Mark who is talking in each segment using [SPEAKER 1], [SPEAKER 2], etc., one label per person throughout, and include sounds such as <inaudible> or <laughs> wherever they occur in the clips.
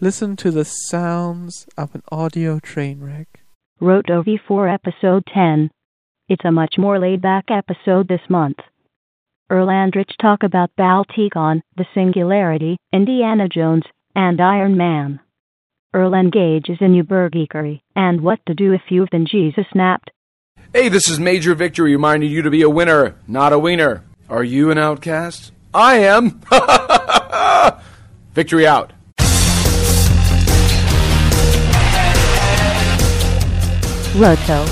[SPEAKER 1] Listen to the sounds of an audio train wreck.
[SPEAKER 2] Roto V4 Episode 10. It's a much more laid back episode this month. Earl and Rich talk about Balticon, the Singularity, Indiana Jones, and Iron Man. Earl engages in Ubergeekery and what to do if you've been Jesus napped.
[SPEAKER 3] Hey, this is Major Victory reminding you to be a winner, not a wiener. Are you an outcast? I am. <laughs> Victory out.
[SPEAKER 2] Roto.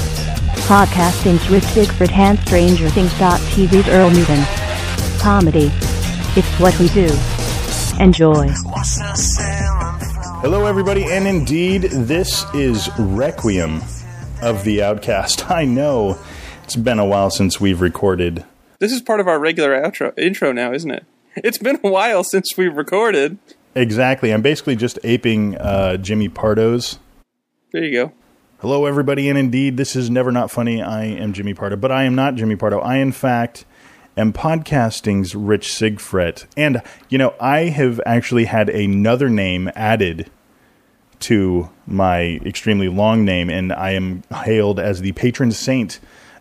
[SPEAKER 2] Podcasting with Sigfrit and Stranger Things.tv's Earl Newton. Comedy. It's what we do. Enjoy.
[SPEAKER 4] Hello, everybody, and indeed, this is Requiem of the Outcast. <laughs> I know it's been a while since we've recorded.
[SPEAKER 5] This is part of our regular outro intro now, isn't it? <laughs> It's been a while since we've recorded.
[SPEAKER 4] Exactly. I'm basically just aping uh, Jimmy Pardo's.
[SPEAKER 5] There you go.
[SPEAKER 4] Hello, everybody, and indeed, this is Never Not Funny. I am Jimmy Pardo, but I am not Jimmy Pardo. I, in fact, am podcasting's Rich Sigfrit. And, you know, I have actually had another name added to my extremely long name, and I am hailed as the patron saint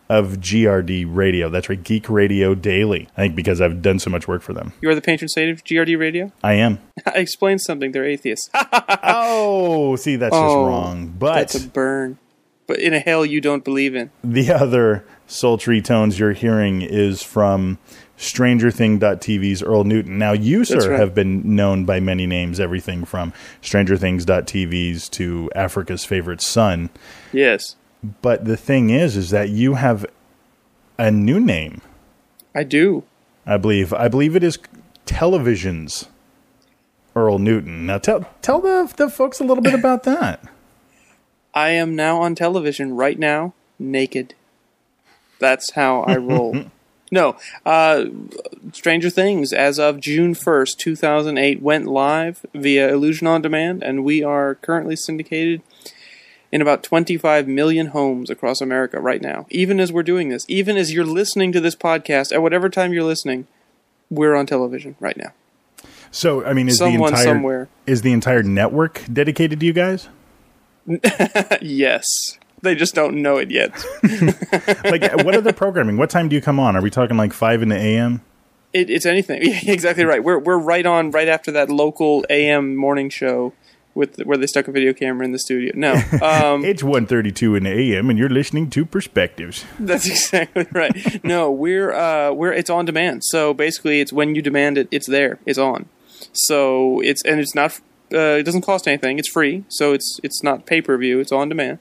[SPEAKER 4] of GRD Radio. That's right, Geek Radio Daily. I think because I've done so much work for them.
[SPEAKER 5] You are the patron saint of GRD Radio?
[SPEAKER 4] I am. <laughs>
[SPEAKER 5] I explained something. They're atheists. <laughs>
[SPEAKER 4] oh, see, that's just
[SPEAKER 5] Oh,
[SPEAKER 4] wrong. But
[SPEAKER 5] That's a burn. But in a hell you don't believe in.
[SPEAKER 4] the other sultry tones you're hearing is from Stranger Thing.tv's Earl Newton. Now, you, sir,
[SPEAKER 5] right.
[SPEAKER 4] have been known by many names, everything from Stranger Things.tv's to Africa's Favorite Son.
[SPEAKER 5] Yes,
[SPEAKER 4] But the thing is, is that you have a new name,
[SPEAKER 5] I do.
[SPEAKER 4] I believe. I believe it is television's Earl Newton. Now, tell tell the, the folks a little bit about that.
[SPEAKER 5] I am now on television right now, naked. That's how I <laughs> roll. no, uh, Stranger Things, as of June 1st, 2008, went live via Illusion On Demand, and we are currently syndicated in about 25 million homes across America right now. Even as we're doing this, even as you're listening to this podcast, at whatever time you're listening, we're on television right now.
[SPEAKER 4] So, I mean, is the entire
[SPEAKER 5] somewhere.
[SPEAKER 4] is the entire network dedicated to you guys? <laughs>
[SPEAKER 5] yes. They just don't know it yet. <laughs>
[SPEAKER 4] like what other programming what time do you come on are we talking like 5 in the am
[SPEAKER 5] It, it's anything. <laughs> Yeah, exactly right. We're we're right on right after that local AM morning show with where they stuck a video camera in the studio. No, um,
[SPEAKER 4] it's 1.32 in the am and you're listening to perspectives
[SPEAKER 5] that's exactly right. No, we're uh, we're it's on demand. So basically, it's when you demand it, it's there, it's on. So it's and it's not. Uh, it doesn't cost anything. It's free. So it's it's not pay per view. It's on demand.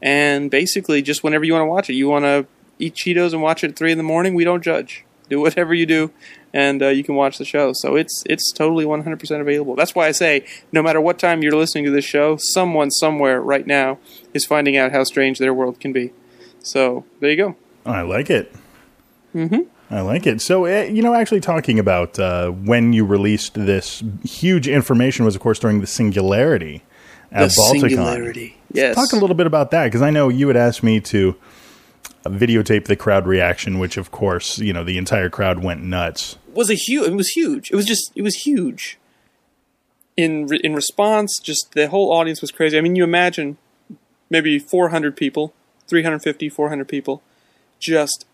[SPEAKER 5] And basically, just whenever you want to watch it, you want to eat Cheetos and watch it at three in the morning. We don't judge. Do whatever you do, and uh, you can watch the show. So it's it's totally 100% available. That's why I say, no matter what time you're listening to this show, someone somewhere right now is finding out how strange their world can be. So there you go.
[SPEAKER 4] i like it mm-hmm. I like it so uh, you know actually talking about uh, when you released this huge information was of course during the singularity at
[SPEAKER 5] the
[SPEAKER 4] Balticon.
[SPEAKER 5] singularity. Yes.
[SPEAKER 4] talk a little bit about that because i know you had asked me to uh, videotape the crowd reaction which of course you know the entire crowd went nuts
[SPEAKER 5] was a huge. It was huge. It was just. It was huge. In re- in response, just the whole audience was crazy. I mean, you imagine maybe 400 people, 350, 400 people, just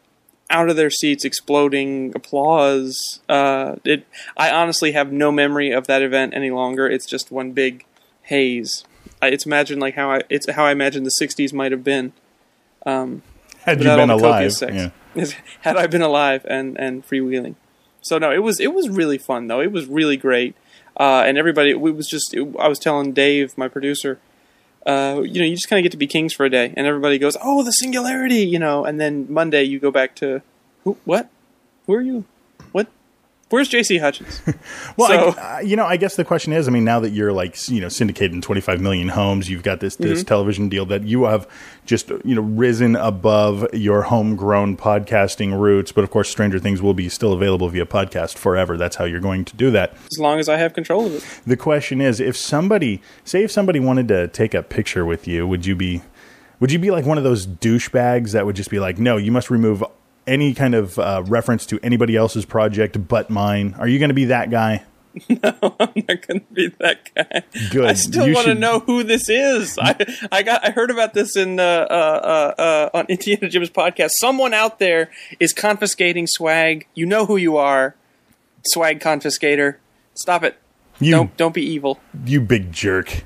[SPEAKER 5] out of their seats, exploding applause. Uh, it. I honestly have no memory of that event any longer. It's just one big haze. I, it's imagine like how I. It's how I imagine the 60s might have been.
[SPEAKER 4] had you been alive yeah. <laughs>
[SPEAKER 5] Had I been alive and and freewheeling. So no, it was it was really fun though. It was really great, uh, and everybody. It was just. It, I was telling Dave, my producer, uh, you know, you just kind of get to be kings for a day, and everybody goes, "Oh, the singularity," you know, and then Monday you go back to, who, what, who are you, what, where's J.C. Hutchins? <laughs>
[SPEAKER 4] Well,
[SPEAKER 5] So-
[SPEAKER 4] I, uh, you know, I guess the question is, I mean, now that you're like, you know, syndicated in 25 million homes, you've got this
[SPEAKER 5] Mm-hmm.
[SPEAKER 4] this television deal that you have just, you know, risen above your homegrown podcasting roots. But of course, Stranger Things will be still available via podcast forever. That's how you're going to do that.
[SPEAKER 5] as long as I have control of it.
[SPEAKER 4] The question is, if somebody, say, if somebody wanted to take a picture with you, would you be, would you be like one of those douchebags that would just be like, no, you must remove any kind of uh, reference to anybody else's project but mine? Are you going to be that guy? <laughs>
[SPEAKER 5] No, I'm not going to be that guy.
[SPEAKER 4] Good.
[SPEAKER 5] I still want to
[SPEAKER 4] should-
[SPEAKER 5] know who this is. I, I got I heard about this in uh, uh, uh, uh, on Indiana Jim's podcast. Someone out there is confiscating swag. You know who you are, swag confiscator. Stop it.
[SPEAKER 4] You
[SPEAKER 5] Don't don't be evil.
[SPEAKER 4] you big jerk.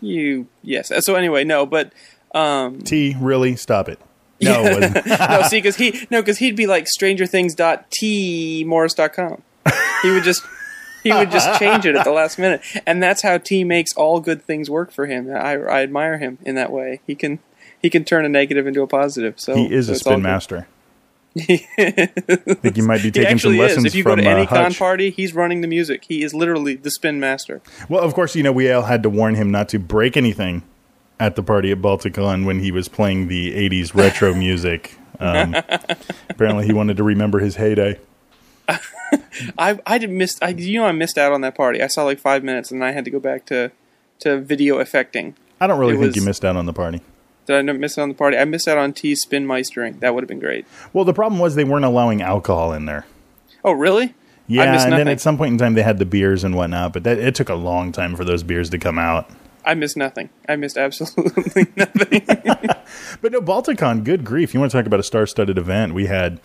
[SPEAKER 5] You yes. So anyway, no, but um,
[SPEAKER 4] Tee, really? Stop it. <laughs> No,
[SPEAKER 5] no, see, because he no, because he'd be like Stranger things.t-morris.com. He would just he would just change it at the last minute, and that's how Tee makes all good things work for him. I, I admire him in that way. He can he can turn a negative into a positive. So
[SPEAKER 4] he is
[SPEAKER 5] so
[SPEAKER 4] a spin master. <laughs> I think you might be taking some lessons
[SPEAKER 5] is. If you go
[SPEAKER 4] from
[SPEAKER 5] to any
[SPEAKER 4] uh,
[SPEAKER 5] con party, he's running the music. He is literally the spin master.
[SPEAKER 4] Well, of course, you know we all had to warn him not to break anything at the party at Balticon when he was playing the '80s retro <laughs> music. Um, apparently, he wanted to remember his heyday. <laughs>
[SPEAKER 5] I I did miss. I you know I missed out on that party. I saw like five minutes, and I had to go back to to video effecting.
[SPEAKER 4] I don't really
[SPEAKER 5] It
[SPEAKER 4] think
[SPEAKER 5] was-
[SPEAKER 4] you missed out on the party.
[SPEAKER 5] Did I miss out on the party? I missed out on Tee spin meistering. That would have been great.
[SPEAKER 4] Well, the problem was they weren't allowing alcohol in there.
[SPEAKER 5] Oh really?
[SPEAKER 4] Yeah, and
[SPEAKER 5] nothing.
[SPEAKER 4] then at some point in time they had the beers and whatnot, but that, it took a long time for those beers to come out.
[SPEAKER 5] I missed nothing. I missed absolutely <laughs> nothing. <laughs>
[SPEAKER 4] But no, Balticon, good grief! You want to talk about a star-studded event? We had,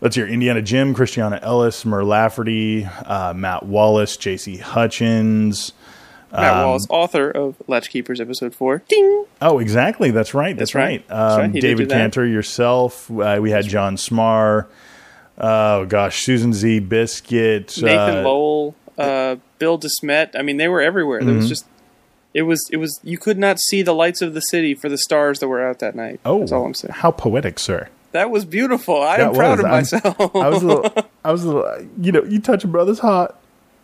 [SPEAKER 4] let's hear Indiana Jim, Christiana Ellis, Mur Lafferty, uh, Matt Wallace, J.C. Hutchins.
[SPEAKER 5] Matt
[SPEAKER 4] Um,
[SPEAKER 5] Wallace, author of Latchkeepers episode four. Ding.
[SPEAKER 4] Oh, exactly. That's right. That's,
[SPEAKER 5] That's right.
[SPEAKER 4] right.
[SPEAKER 5] That's
[SPEAKER 4] Um,
[SPEAKER 5] right.
[SPEAKER 4] David. Cantor, yourself. Uh, we had John Smar. Oh gosh, Susan Z. Biscuit.
[SPEAKER 5] Nathan
[SPEAKER 4] uh,
[SPEAKER 5] Lowell, uh, Bill DeSmedt. I mean, they were everywhere. There
[SPEAKER 4] Mm-hmm.
[SPEAKER 5] was just. It was. It was. You could not see the lights of the city for the stars that were out that night.
[SPEAKER 4] Oh,
[SPEAKER 5] that's all I'm saying.
[SPEAKER 4] How poetic, sir.
[SPEAKER 5] That was beautiful. I
[SPEAKER 4] That
[SPEAKER 5] am proud
[SPEAKER 4] was.
[SPEAKER 5] of
[SPEAKER 4] I'm-
[SPEAKER 5] myself. <laughs>
[SPEAKER 4] I was a little. I was a little. You know, you touch a brother's heart.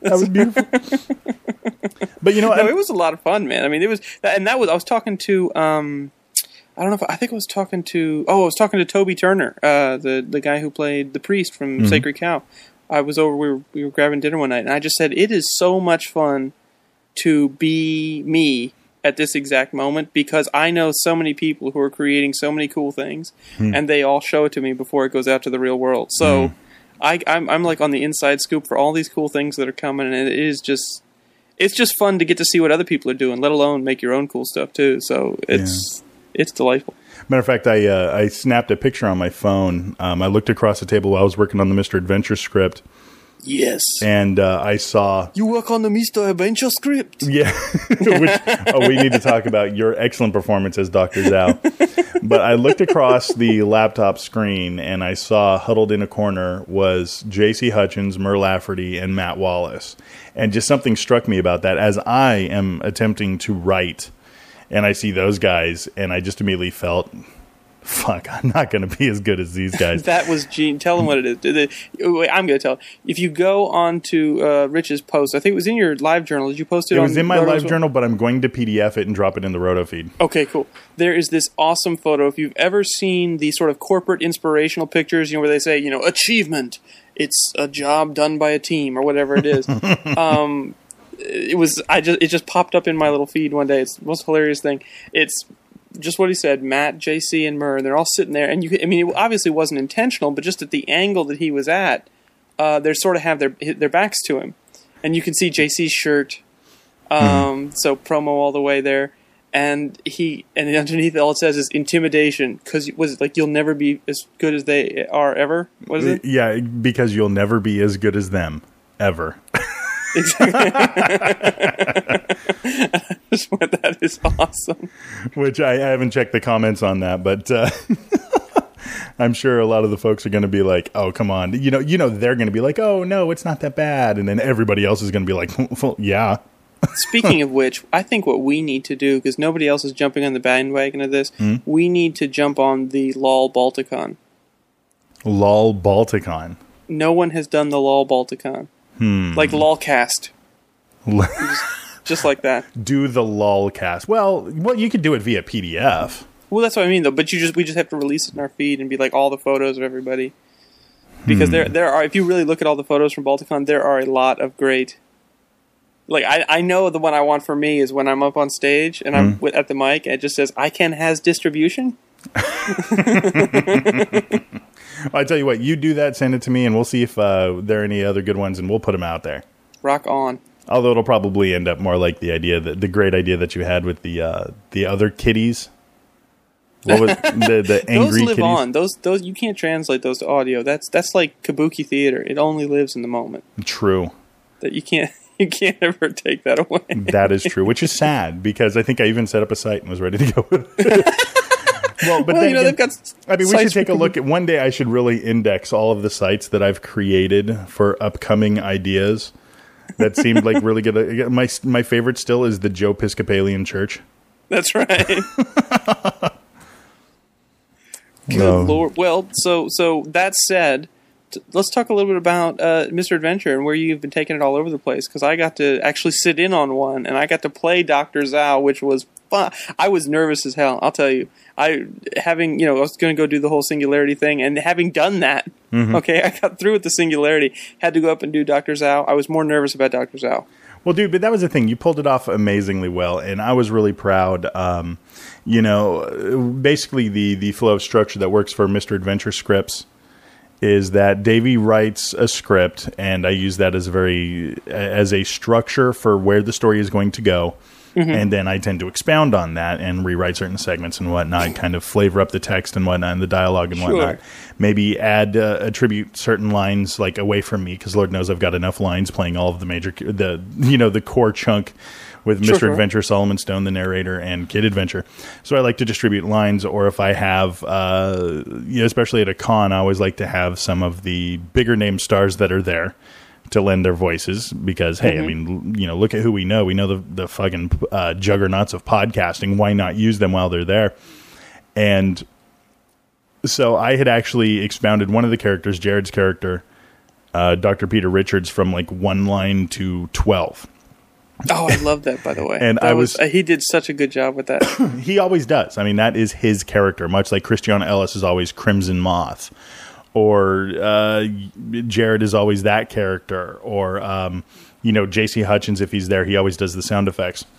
[SPEAKER 4] That was beautiful. <laughs> but you know,
[SPEAKER 5] no,
[SPEAKER 4] I-
[SPEAKER 5] it was a lot of fun, man. I mean, it was, and that was. I was talking to. um I don't know if I think I was talking to. Oh, I was talking to Toby Turner, uh, the the guy who played the priest from
[SPEAKER 4] Mm-hmm.
[SPEAKER 5] Sacred Cow. I was over. We were we were grabbing dinner one night, and I just said it is so much fun to be me at this exact moment because I know so many people who are creating so many cool things,
[SPEAKER 4] Hmm.
[SPEAKER 5] and they all show it to me before it goes out to the real world. So. I, I'm, I'm like on the inside scoop for all these cool things that are coming, and it is just it's just fun to get to see what other people are doing, let alone make your own cool stuff too. So it's it's delightful.
[SPEAKER 4] Matter of fact, I uh, I snapped a picture on my phone. Um, I looked across the table while I was working on the Mister Adventure script,
[SPEAKER 5] Yes.
[SPEAKER 4] and uh, I saw
[SPEAKER 5] You work on the Mr. Adventure script.
[SPEAKER 4] Yeah, <laughs> which oh, we need to talk about your excellent performance as Doctor Zhao. but I looked across the laptop screen and I saw huddled in a corner was J.C. Hutchins, Mur Lafferty, and Matt Wallace, and just something struck me about that as I am attempting to write, and I see those guys, and I just immediately felt. Fuck! I'm not going to be as good as these guys. <laughs>
[SPEAKER 5] That was Gene. Tell them what it is. I'm going to tell. If you go on to uh, Rich's post, I think it was in your live journal. Did you post it?
[SPEAKER 4] it was in my
[SPEAKER 5] Roto
[SPEAKER 4] live journal, but I'm going to PDF it and drop it in the Roto feed.
[SPEAKER 5] Okay, cool. There is this awesome photo. If you've ever seen the sort of corporate inspirational pictures, you know, where they say, you know, achievement, it's a job done by a team or whatever it is. <laughs> um, it was. I just it just popped up in my little feed one day. It's the most hilarious thing. It's just what he said. Matt, JC, and Mur. They're all sitting there, and you. I mean, it obviously wasn't intentional, but just at the angle that he was at, uh, they sort of have their their backs to him, and you can see JC's shirt. Um, so promo all the way there, and he and underneath all it says is intimidation because was it like you'll never be as good as they are ever? Was it?
[SPEAKER 4] Yeah, because you'll never be as good as them ever.
[SPEAKER 5] That is awesome.
[SPEAKER 4] Which I, I haven't checked the comments on that, but uh, <laughs> I'm sure a lot of the folks are going to be like, "Oh, come on!" You know, you know, they're going to be like, "Oh, no, it's not that bad," and then everybody else is going to be like, <laughs> well, "Yeah."
[SPEAKER 5] Speaking <laughs> of which, I think what we need to do because nobody else is jumping on the bandwagon of this, we need to jump on the LOL Balticon.
[SPEAKER 4] Lol Balticon.
[SPEAKER 5] No one has done the LOL Balticon, Hmm. like LOLcast, <laughs> just like that.
[SPEAKER 4] Do the lol cast. Well, well, you could do it via PDF.
[SPEAKER 5] Well, that's what I mean, though. But you just we just have to release it in our feed and be like all the photos of everybody, because hmm. there there are if you really look at all the photos from Balticon, there are a lot of great. Like I, I know the one I want for me is when I'm up on stage and I'm hmm. with, at the mic and it just says "ICANN has distribution." <laughs> <laughs> <laughs>
[SPEAKER 4] I tell you what, you do that, send it to me, and we'll see if uh, there are any other good ones, and we'll put them out there.
[SPEAKER 5] rock on.
[SPEAKER 4] Although it'll probably end up more like the idea that the great idea that you had with the uh, the other kitties. What was <laughs> the the angry
[SPEAKER 5] those live
[SPEAKER 4] kitties?
[SPEAKER 5] on. Those those you can't translate those to audio. That's that's like kabuki theater. It only lives in the moment.
[SPEAKER 4] True.
[SPEAKER 5] That you can't <laughs> you can't ever take that away.
[SPEAKER 4] That is true, which is sad because I think I even set up a site and was ready to go with it. Well, but <laughs>
[SPEAKER 5] well, you know
[SPEAKER 4] again,
[SPEAKER 5] they've got.
[SPEAKER 4] I mean, we should take a look at one day. I should really index all of the sites that I've created for upcoming ideas that seemed like really good. <laughs> My my favorite still is the Joe Episcopalian Church.
[SPEAKER 5] That's right. <laughs> Good
[SPEAKER 4] No.
[SPEAKER 5] lord. Well, so so that said, t- let's talk a little bit about uh, Mr. Adventure and where you've been taking it all over the place. Because I got to actually sit in on one, and I got to play Doctor Zhao, which was fun. I was nervous as hell. I'll tell you. I having you know I was going to go do the whole singularity thing, and having done that, okay, I got through with the singularity. Had to go up and do Doctor Zhao. I was more nervous about Doctor Zhao.
[SPEAKER 4] Well, dude, but that was the thing. You pulled it off amazingly well, and I was really proud. Um, you know, basically the the flow of structure that works for Mister Adventure scripts is that Davey writes a script, and I use that as a very as a structure for where the story is going to go. And then I tend to expound on that and rewrite certain segments and whatnot, <laughs> kind of flavor up the text and whatnot, and the dialogue and
[SPEAKER 5] Sure.
[SPEAKER 4] whatnot. Maybe add uh, attribute certain lines like away from me, because Lord knows I've got enough lines playing all of the major, the you know the core chunk with
[SPEAKER 5] Sure,
[SPEAKER 4] Mr.
[SPEAKER 5] sure.
[SPEAKER 4] Adventure, Solomon Stone, the narrator, and Kid Adventure. So I like to distribute lines, or if I have, uh, you know, especially at a con, I always like to have some of the bigger name stars that are there to lend their voices because hey, I mean, you know, look at who we know. We know the the fucking uh, juggernauts of podcasting. Why not use them while they're there? And so I had actually expounded one of the characters, Jared's character, uh, Dr. Peter Richards, from like one line to twelve.
[SPEAKER 5] Oh, I love that. By the way, <laughs>
[SPEAKER 4] And
[SPEAKER 5] That
[SPEAKER 4] I was-
[SPEAKER 5] uh, he did such a good job with that. <coughs>
[SPEAKER 4] He always does. I mean, that is his character, much like Christiana Ellis is always Crimson Moth, or uh, Jared is always that character, or um, you know, J.C. Hutchins, if he's there, he always does the sound effects. <laughs>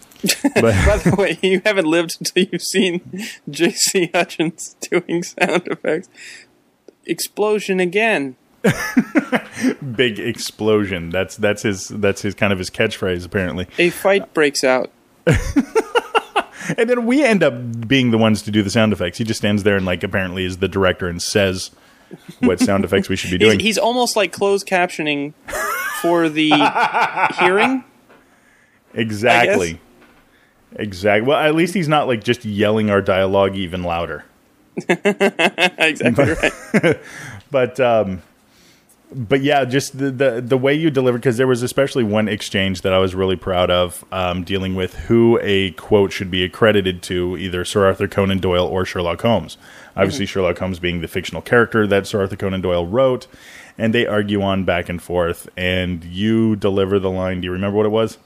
[SPEAKER 4] But
[SPEAKER 5] By the way, you haven't lived until you've seen J.C. Hutchins <laughs> doing sound effects. Explosion again. <laughs>
[SPEAKER 4] big explosion. That's that's his that's his kind of his catchphrase apparently.
[SPEAKER 5] A fight breaks out.
[SPEAKER 4] And then we end up being the ones to do the sound effects. He just stands there and like apparently is the director and says what sound effects we should be doing.
[SPEAKER 5] he's almost like closed captioning for the <laughs> hearing.
[SPEAKER 4] Exactly. Exactly. Well, at least he's not like just yelling our dialogue even louder. <laughs>
[SPEAKER 5] exactly right. <laughs>
[SPEAKER 4] But um but yeah, just the the, the way you delivered because there was especially one exchange that I was really proud of um, dealing with who a quote should be accredited to either Sir Arthur Conan Doyle or Sherlock Holmes. Obviously, Sherlock Holmes being the fictional character that Sir Arthur Conan Doyle wrote, and they argue on back and forth. And you deliver the line. Do you remember what it was?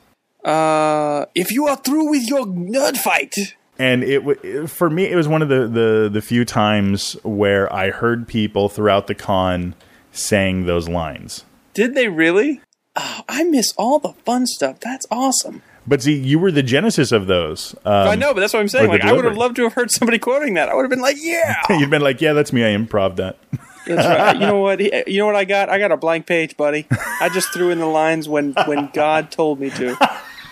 [SPEAKER 5] Uh, if you are through with your nerd fight,
[SPEAKER 4] and it for me it was one of the, the the few times where I heard people throughout the con saying those lines.
[SPEAKER 5] did they really? Oh, I miss all the fun stuff. That's awesome.
[SPEAKER 4] But see, you were the genesis of those. Um,
[SPEAKER 5] I know, but that's what I'm saying. Like, I would have loved to have heard somebody quoting that. I would have been like, "Yeah, <laughs>
[SPEAKER 4] You've been like, yeah, that's me. I improv that.
[SPEAKER 5] that's right." You know what? <laughs> You know what I got? I got a blank page, buddy. I just threw in the lines when when God told me to.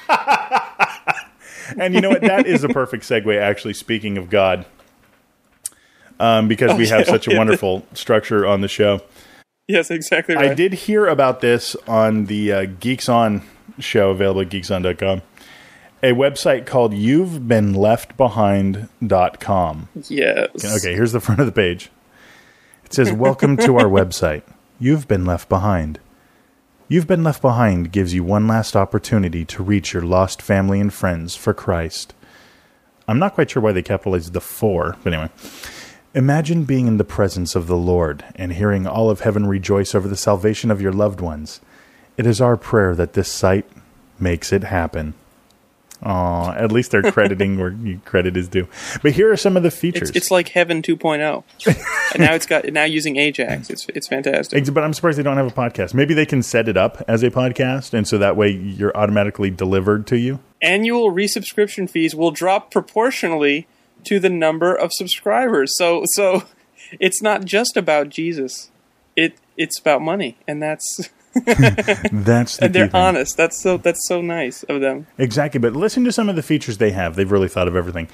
[SPEAKER 5] <laughs>
[SPEAKER 4] And you know what? That is a perfect segue. Actually, speaking of God, um, because we have such a wonderful structure on the show.
[SPEAKER 5] Yes, exactly right.
[SPEAKER 4] I did hear about this on the uh, Geeks On show available at geekson.com. A website called you've been left behind.com.
[SPEAKER 5] Yes.
[SPEAKER 4] Okay, here's the front of the page. It says, Welcome to our <laughs> website. You've been left behind. You've been left behind gives you one last opportunity to reach your lost family and friends for Christ. I'm not quite sure why they capitalized the for, but anyway. Imagine being in the presence of the Lord and hearing all of heaven rejoice over the salvation of your loved ones. It is our prayer that this site makes it happen. Aw, at least they're <laughs> crediting where credit is due. But here are some of the features.
[SPEAKER 5] It's, it's like Heaven 2.0. and now it's got now using Ajax. It's it's fantastic.
[SPEAKER 4] But I'm surprised they don't have a podcast. Maybe they can set it up as a podcast, and so that way you're automatically delivered to you.
[SPEAKER 5] Annual resubscription fees will drop proportionally to the number of subscribers. So so <laughs> it's not just about Jesus. It it's about money, and that's <laughs>
[SPEAKER 4] That's the
[SPEAKER 5] and they're honest. That's so that's so nice of them.
[SPEAKER 4] Exactly, but listen to some of the features they have. They've really thought of everything.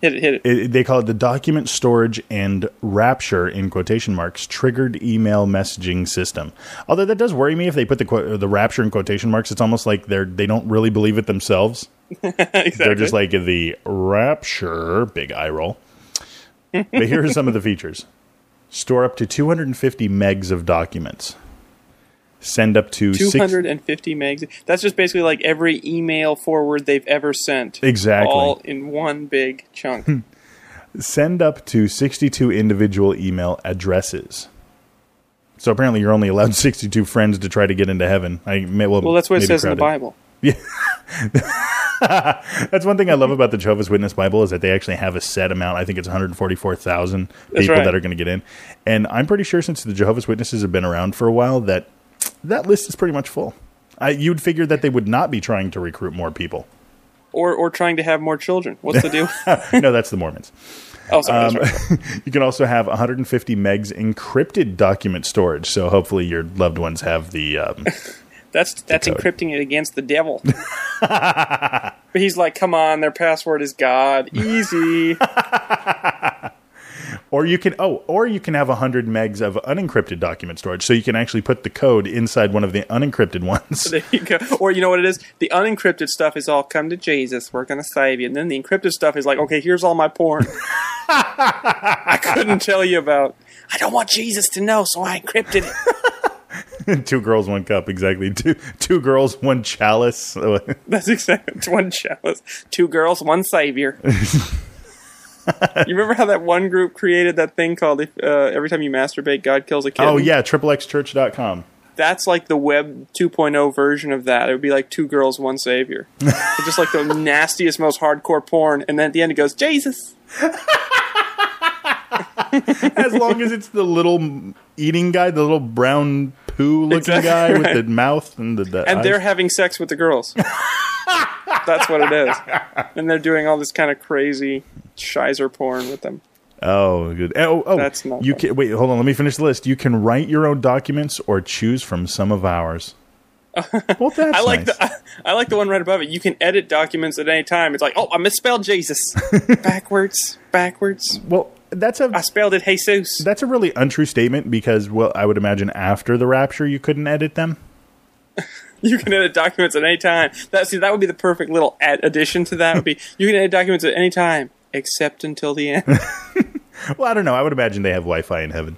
[SPEAKER 5] Hit it, hit it.
[SPEAKER 4] It, they call it the document storage and rapture in quotation marks triggered email messaging system. Although that does worry me if they put the quote, the rapture in quotation marks. It's almost like they're they don't really believe it themselves.
[SPEAKER 5] Exactly. <laughs>
[SPEAKER 4] They're just like the rapture, big eye roll. but here are some of the features: store up to 250 megs of documents. Send up to six-
[SPEAKER 5] 250 megs. That's just basically like every email forward they've ever sent.
[SPEAKER 4] Exactly.
[SPEAKER 5] All in one big chunk. Hmm.
[SPEAKER 4] send up to 62 individual email addresses. So apparently, you're only allowed 62 friends to try to get into heaven. I may, well,
[SPEAKER 5] well, that's what it says in the. Bible. <laughs> <laughs>
[SPEAKER 4] That's one thing I love about the Jehovah's Witness Bible is that they actually have a set amount. I think it's 144,000 people
[SPEAKER 5] right.
[SPEAKER 4] that are going to get in, and I'm pretty sure since the Jehovah's Witnesses have been around for a while that that list is pretty much full. I, you'd figure that they would not be trying to recruit more people.
[SPEAKER 5] Or or trying to have more children. What's the deal? <laughs>
[SPEAKER 4] no, that's the Mormons.
[SPEAKER 5] oh, sorry.
[SPEAKER 4] Um,
[SPEAKER 5] right. <laughs>
[SPEAKER 4] You can also have 150 megs encrypted document storage. So hopefully your loved ones have the. Um,
[SPEAKER 5] That's that's encrypting it against the devil. <laughs> but he's like, come on, their password is God. Easy. <laughs>
[SPEAKER 4] or you can oh, or you can have 100 megs of unencrypted document storage. So you can actually put the code inside one of the unencrypted ones. <laughs>
[SPEAKER 5] there you go. Or you know what it is? The unencrypted stuff is all come to Jesus, we're gonna save you. And then the encrypted stuff is like, okay, here's all my porn. I couldn't tell you about. I don't want Jesus to know, so I encrypted it. <laughs>
[SPEAKER 4] two girls, one cup. Exactly. <laughs> Two two girls, one chalice. <laughs>
[SPEAKER 5] That's exactly one chalice. Two girls, one savior. you remember how that one group created that thing called uh, "Every time you masturbate, God kills a kid"?
[SPEAKER 4] oh yeah, triplexchurch.com.
[SPEAKER 5] that's like the web 2.0 version of that. It would be like two girls, one savior. It's just like the nastiest, most hardcore porn, and then at the end it goes Jesus.
[SPEAKER 4] As long as it's the little eating guy, the little brown poo looking
[SPEAKER 5] Exactly
[SPEAKER 4] guy
[SPEAKER 5] right.
[SPEAKER 4] with the mouth and the, the
[SPEAKER 5] and
[SPEAKER 4] eyes.
[SPEAKER 5] they're having sex with the girls. <laughs> That's what it is. And they're doing all this kind of crazy shizer porn with them.
[SPEAKER 4] Oh, good. Eh, oh, oh
[SPEAKER 5] That's not
[SPEAKER 4] you
[SPEAKER 5] fun.
[SPEAKER 4] can wait. Hold on. Let me finish the list. You can write your own documents or choose from some of ours. <laughs> well, that's
[SPEAKER 5] I like
[SPEAKER 4] nice.
[SPEAKER 5] the I like the one right above it. You can edit documents at any time. It's like, oh, I misspelled Jesus. <laughs> backwards, backwards.
[SPEAKER 4] well, that's a
[SPEAKER 5] I spelled it Jesus.
[SPEAKER 4] that's a really untrue statement because well, I would imagine after the rapture you couldn't edit them. <laughs>
[SPEAKER 5] You can edit documents at any time. That see, that would be the perfect little add addition to that. Would be <laughs> you can edit documents at any time except until the end. <laughs>
[SPEAKER 4] Well, I don't know. I would imagine they have Wi-Fi in heaven.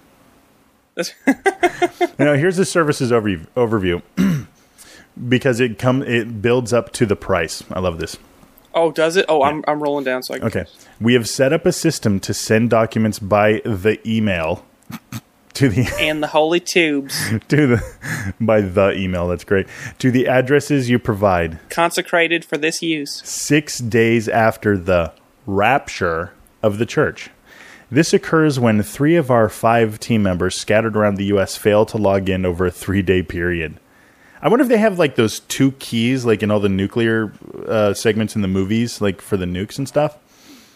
[SPEAKER 4] Know, here's the services overview. overview. <clears throat> because it come it builds up to the price. I love this.
[SPEAKER 5] Oh, does it? Oh, I'm I'm rolling down so I can.
[SPEAKER 4] Okay. We have set up a system to send documents by the email <laughs> to the <laughs>
[SPEAKER 5] And the holy tubes
[SPEAKER 4] to the by the email. That's great. To the addresses you provide
[SPEAKER 5] consecrated for this use.
[SPEAKER 4] 6 days after the rapture of the church. This occurs when 3 of our 5 team members scattered around the US fail to log in over a 3-day period. I wonder if they have like those two keys like in all the nuclear uh, segments in the movies like for the nukes and stuff.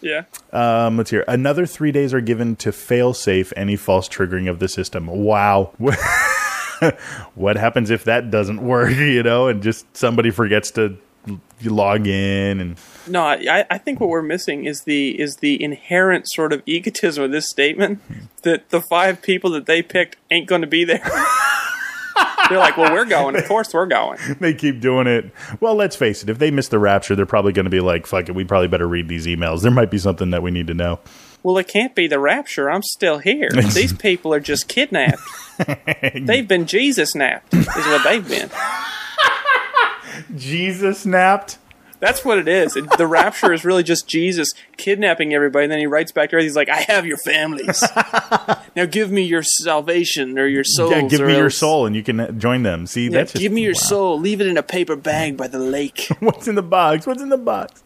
[SPEAKER 5] Yeah.
[SPEAKER 4] Um, let's hear. Another three days are given to fail safe any false triggering of the system. Wow. <laughs> what happens if that doesn't work, <laughs> you know, and just somebody forgets to log in and
[SPEAKER 5] No, I, I think what we're missing is the is the inherent sort of egotism of this statement that the five people that they picked ain't going to be there. <laughs> They're like, well, we're going. Of course, we're going. <laughs>
[SPEAKER 4] they keep doing it. Well, let's face it, if they miss the rapture, they're probably going to be like, fuck it, we probably better read these emails. There might be something that we need to know.
[SPEAKER 5] Well, it can't be the rapture. I'm still here. <laughs> These people are just kidnapped. <laughs> They've been Jesus napped, is what they've been.
[SPEAKER 4] Jesus napped.
[SPEAKER 5] That's what it is. It- the rapture is really just Jesus kidnapping everybody, and then he writes back to Earth. He's like, "I have your families. <laughs> now give me your salvation or your souls.
[SPEAKER 4] Yeah, give me your soul and you can join them. See,
[SPEAKER 5] Yeah,
[SPEAKER 4] that's just,
[SPEAKER 5] give me your
[SPEAKER 4] wow.
[SPEAKER 5] soul. Leave it in a paper bag by the lake. <laughs>
[SPEAKER 4] What's in the box? What's in the box?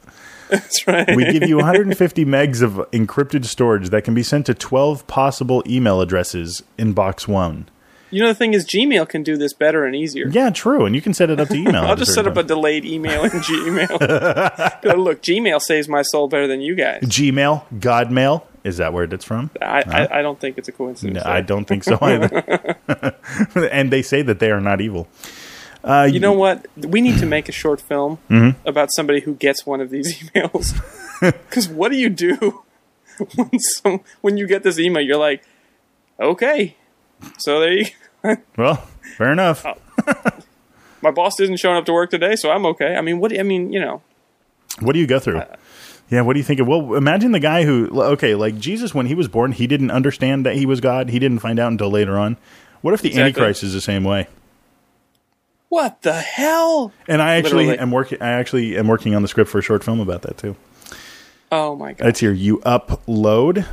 [SPEAKER 5] That's right.
[SPEAKER 4] We give you 150 <laughs> megs of encrypted storage that can be sent to 12 possible email addresses in box one.
[SPEAKER 5] You know, the thing is, Gmail can do this better and easier.
[SPEAKER 4] Yeah, true. And you can set it up to <laughs> email.
[SPEAKER 5] I'll just set up a delayed email in <laughs> Gmail. Look, Gmail saves my soul better than you guys.
[SPEAKER 4] Gmail, Godmail, Is that where it's from?
[SPEAKER 5] I, I, I don't think it's a coincidence.
[SPEAKER 4] No, I don't think so either. <laughs> and they say that they are not evil. Uh,
[SPEAKER 5] You know what? We need to <clears throat> make a short film
[SPEAKER 4] Mm-hmm.
[SPEAKER 5] about somebody who gets one of these emails. Because what do you do when some when you get this email? You're like, okay, so there you. <laughs>
[SPEAKER 4] Well, fair enough.
[SPEAKER 5] Oh. My boss isn't showing up to work today, so I'm okay. I mean, what? do- I mean, you know,
[SPEAKER 4] What do you go through? Uh, yeah, what do you think of? Well, imagine the guy who, okay, like Jesus, when he was born, he didn't understand that he was God. He didn't find out until later on. What if the
[SPEAKER 5] Exactly.
[SPEAKER 4] Antichrist is the same way?
[SPEAKER 5] what the hell?
[SPEAKER 4] And I actually
[SPEAKER 5] Literally.
[SPEAKER 4] am working. I actually am working on the script for a short film about that too.
[SPEAKER 5] Oh my god!
[SPEAKER 4] It's here. You upload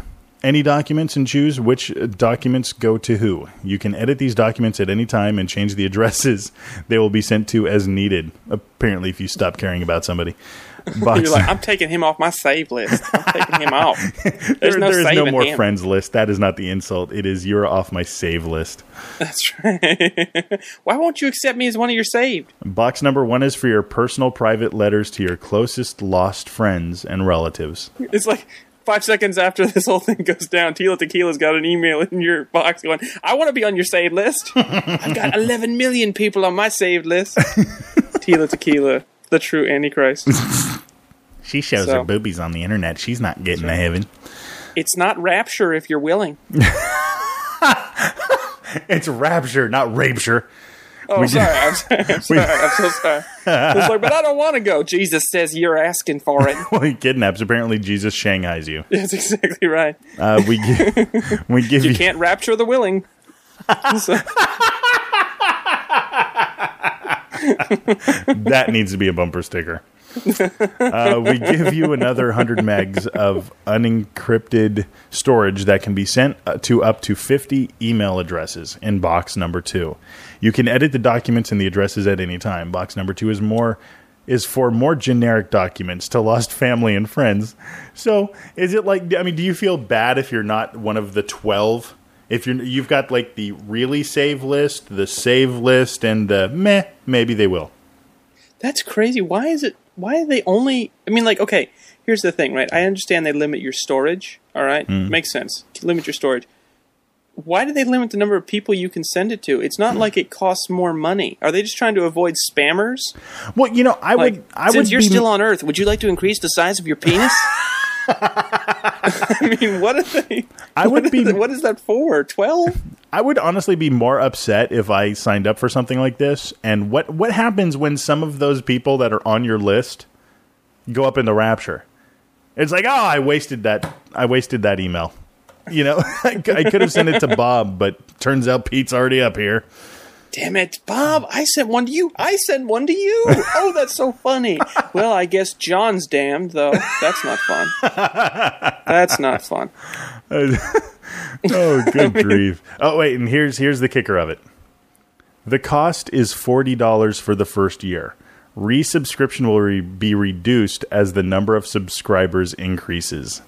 [SPEAKER 4] any documents and choose which uh, documents go to who. You can edit these documents at any time and change the <laughs> addresses they will be sent to as needed. Apparently, if you stop caring about somebody. Box, <laughs>
[SPEAKER 5] You're like, I'm taking him off my save list. I'm taking him off. <laughs> There's
[SPEAKER 4] there,
[SPEAKER 5] no
[SPEAKER 4] there is no more
[SPEAKER 5] him.
[SPEAKER 4] friends list. That is not the insult. It is you're off my save list.
[SPEAKER 5] That's right. Why won't you accept me as one of your saved?
[SPEAKER 4] Box number one is for your personal private letters to your closest lost friends and relatives.
[SPEAKER 5] It's like five seconds after this whole thing goes down, Tila Tequila's got an email in your box going, I want to be on your saved list. <laughs> I've got 11 million people on my saved list. Tila Tequila, the true Antichrist. <laughs>
[SPEAKER 4] She shows
[SPEAKER 5] So-
[SPEAKER 4] her boobies on the internet. She's not getting to heaven.
[SPEAKER 5] It's not rapture if you're willing. <laughs>
[SPEAKER 4] It's rapture, not rapture.
[SPEAKER 5] Oh, sorry. I'm sorry. I'm <laughs> sorry. I'm so sorry. It's like, but I don't want to go. Jesus says you're asking for it. <laughs>
[SPEAKER 4] Well, he kidnaps. Apparently, Jesus shanghais you. <laughs>
[SPEAKER 5] That's exactly right.
[SPEAKER 4] Uh, we give, we give you,
[SPEAKER 5] You can't rapture the willing. So-
[SPEAKER 4] that needs to be a bumper sticker. Uh, we give you another 100 megs of unencrypted storage that can be sent uh, to up to 50 email addresses in box number two. You can edit the documents and the addresses at any time. Box number two is more is for more generic documents to lost family and friends. So, is it like I mean, do you feel bad if you're not one of the 12? If you're you've got like the really save list, the save list and the meh, maybe they will.
[SPEAKER 5] That's crazy. Why is it? Why are they only? I mean, like, okay, here's the thing, right? I understand they limit your storage. All right, mm. makes sense. Limit your storage. Why do they limit the number of people you can send it to? It's not hmm. like it costs more money. Are they just trying to avoid spammers?
[SPEAKER 4] Well, you know, I
[SPEAKER 5] Like,
[SPEAKER 4] would. I
[SPEAKER 5] since
[SPEAKER 4] would
[SPEAKER 5] you're
[SPEAKER 4] be,
[SPEAKER 5] still on Earth, would you like to increase the size of your penis? <laughs> <laughs> I mean, what are they?
[SPEAKER 4] I would
[SPEAKER 5] what
[SPEAKER 4] be-
[SPEAKER 5] is it- what is that for? Twelve?
[SPEAKER 4] I would honestly be more upset if I signed up for something like this. And what what happens when some of those people that are on your list go up in the rapture? It's like, oh, I wasted that. I wasted that email. You know, <laughs> I could have sent it to Bob, but turns out Pete's already up here.
[SPEAKER 5] Damn it, Bob! I sent one to you. I sent one to you. <laughs> Oh, that's so funny. Well, I guess John's damned though. That's not fun. That's not fun. <laughs>
[SPEAKER 4] Oh, good <laughs> grief! Oh, wait, and here's here's the kicker of it. The cost is forty dollars for the first year. Resubscription will re- be reduced as the number of subscribers increases.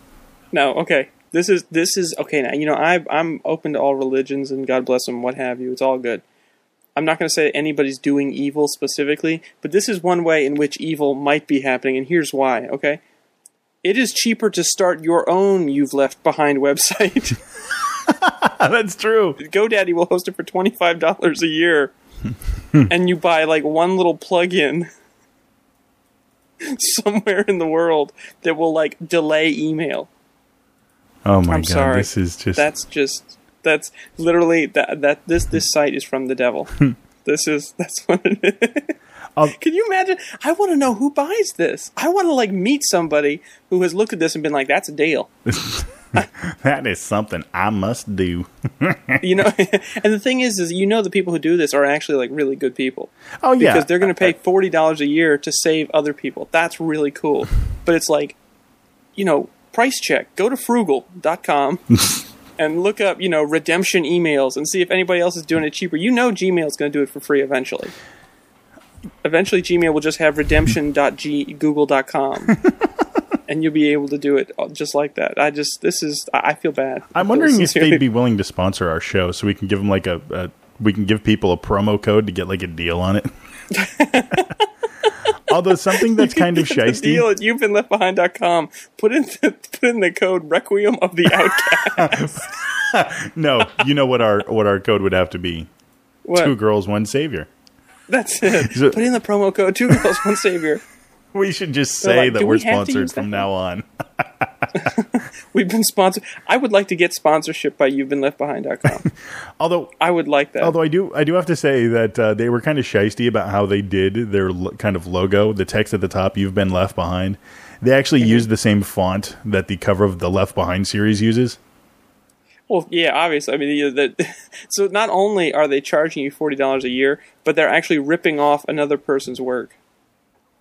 [SPEAKER 5] No, okay. This is this is okay. Now you know I I'm open to all religions and God bless them, what have you. It's all good. I'm not going to say anybody's doing evil specifically, but this is one way in which evil might be happening, and here's why. Okay, it is cheaper to start your own "You've Left Behind" website. <laughs>
[SPEAKER 4] That's true.
[SPEAKER 5] GoDaddy will host it for twenty five dollars a year, <laughs> and you buy like one little plug-in <laughs> somewhere in the world that will like delay email.
[SPEAKER 4] Oh my
[SPEAKER 5] I'm
[SPEAKER 4] god,
[SPEAKER 5] sorry.
[SPEAKER 4] this is just
[SPEAKER 5] That's just that's literally that that this this site is from the devil. this is <laughs> that's what it is.
[SPEAKER 4] Um,
[SPEAKER 5] Can you imagine? I want to know who buys this. I want to like meet somebody who has looked at this and been like, "That's a deal." <laughs>
[SPEAKER 4] that is something I must do. <laughs>
[SPEAKER 5] You know, and the thing is, is you know the people who do this are actually like really good people.
[SPEAKER 4] Oh yeah,
[SPEAKER 5] because they're going to pay forty dollars a year to save other people. That's really cool. But it's like, you know, price check. Go to frugal.com and look up, you know, redemption emails and see if anybody else is doing it cheaper. You know, Gmail's going to do it for free eventually. Eventually, Gmail will just have redemption.google.com. <laughs> And you'll be able to do it just like that. I just, this is, I feel bad.
[SPEAKER 4] I'm wondering if they'd be willing to sponsor our show, so we can give them like a, a we can give people a promo code to get like a deal on it. <laughs> <laughs> Although something that's kind of <laughs> shisty.
[SPEAKER 5] deal at you've been left behind.com. Put in the, put in the code Requiem of the Outcast. <laughs> <laughs>
[SPEAKER 4] No, you know what our what our code would have to be.
[SPEAKER 5] what?
[SPEAKER 4] Two girls, one savior.
[SPEAKER 5] That's it.
[SPEAKER 4] So-
[SPEAKER 5] Put in the promo code Two Girls One Savior.
[SPEAKER 4] We should just say
[SPEAKER 5] like,
[SPEAKER 4] that we're
[SPEAKER 5] we
[SPEAKER 4] sponsored
[SPEAKER 5] use that
[SPEAKER 4] from now on. <laughs>
[SPEAKER 5] We've been sponsored. I would like to get sponsorship by you've been left behind.com. <laughs>
[SPEAKER 4] Although
[SPEAKER 5] I would like that.
[SPEAKER 4] Although I do, I do have to say that uh, they were kind of shisty about how they did their lo- kind of logo, the text at the top. You've been left behind. They actually
[SPEAKER 5] Mm-hmm.
[SPEAKER 4] used the same font that the cover of the Left Behind series uses.
[SPEAKER 5] Well, yeah, obviously. I mean, you know, that, <laughs> so not only are they charging you forty dollars a year, but they're actually ripping off another person's work.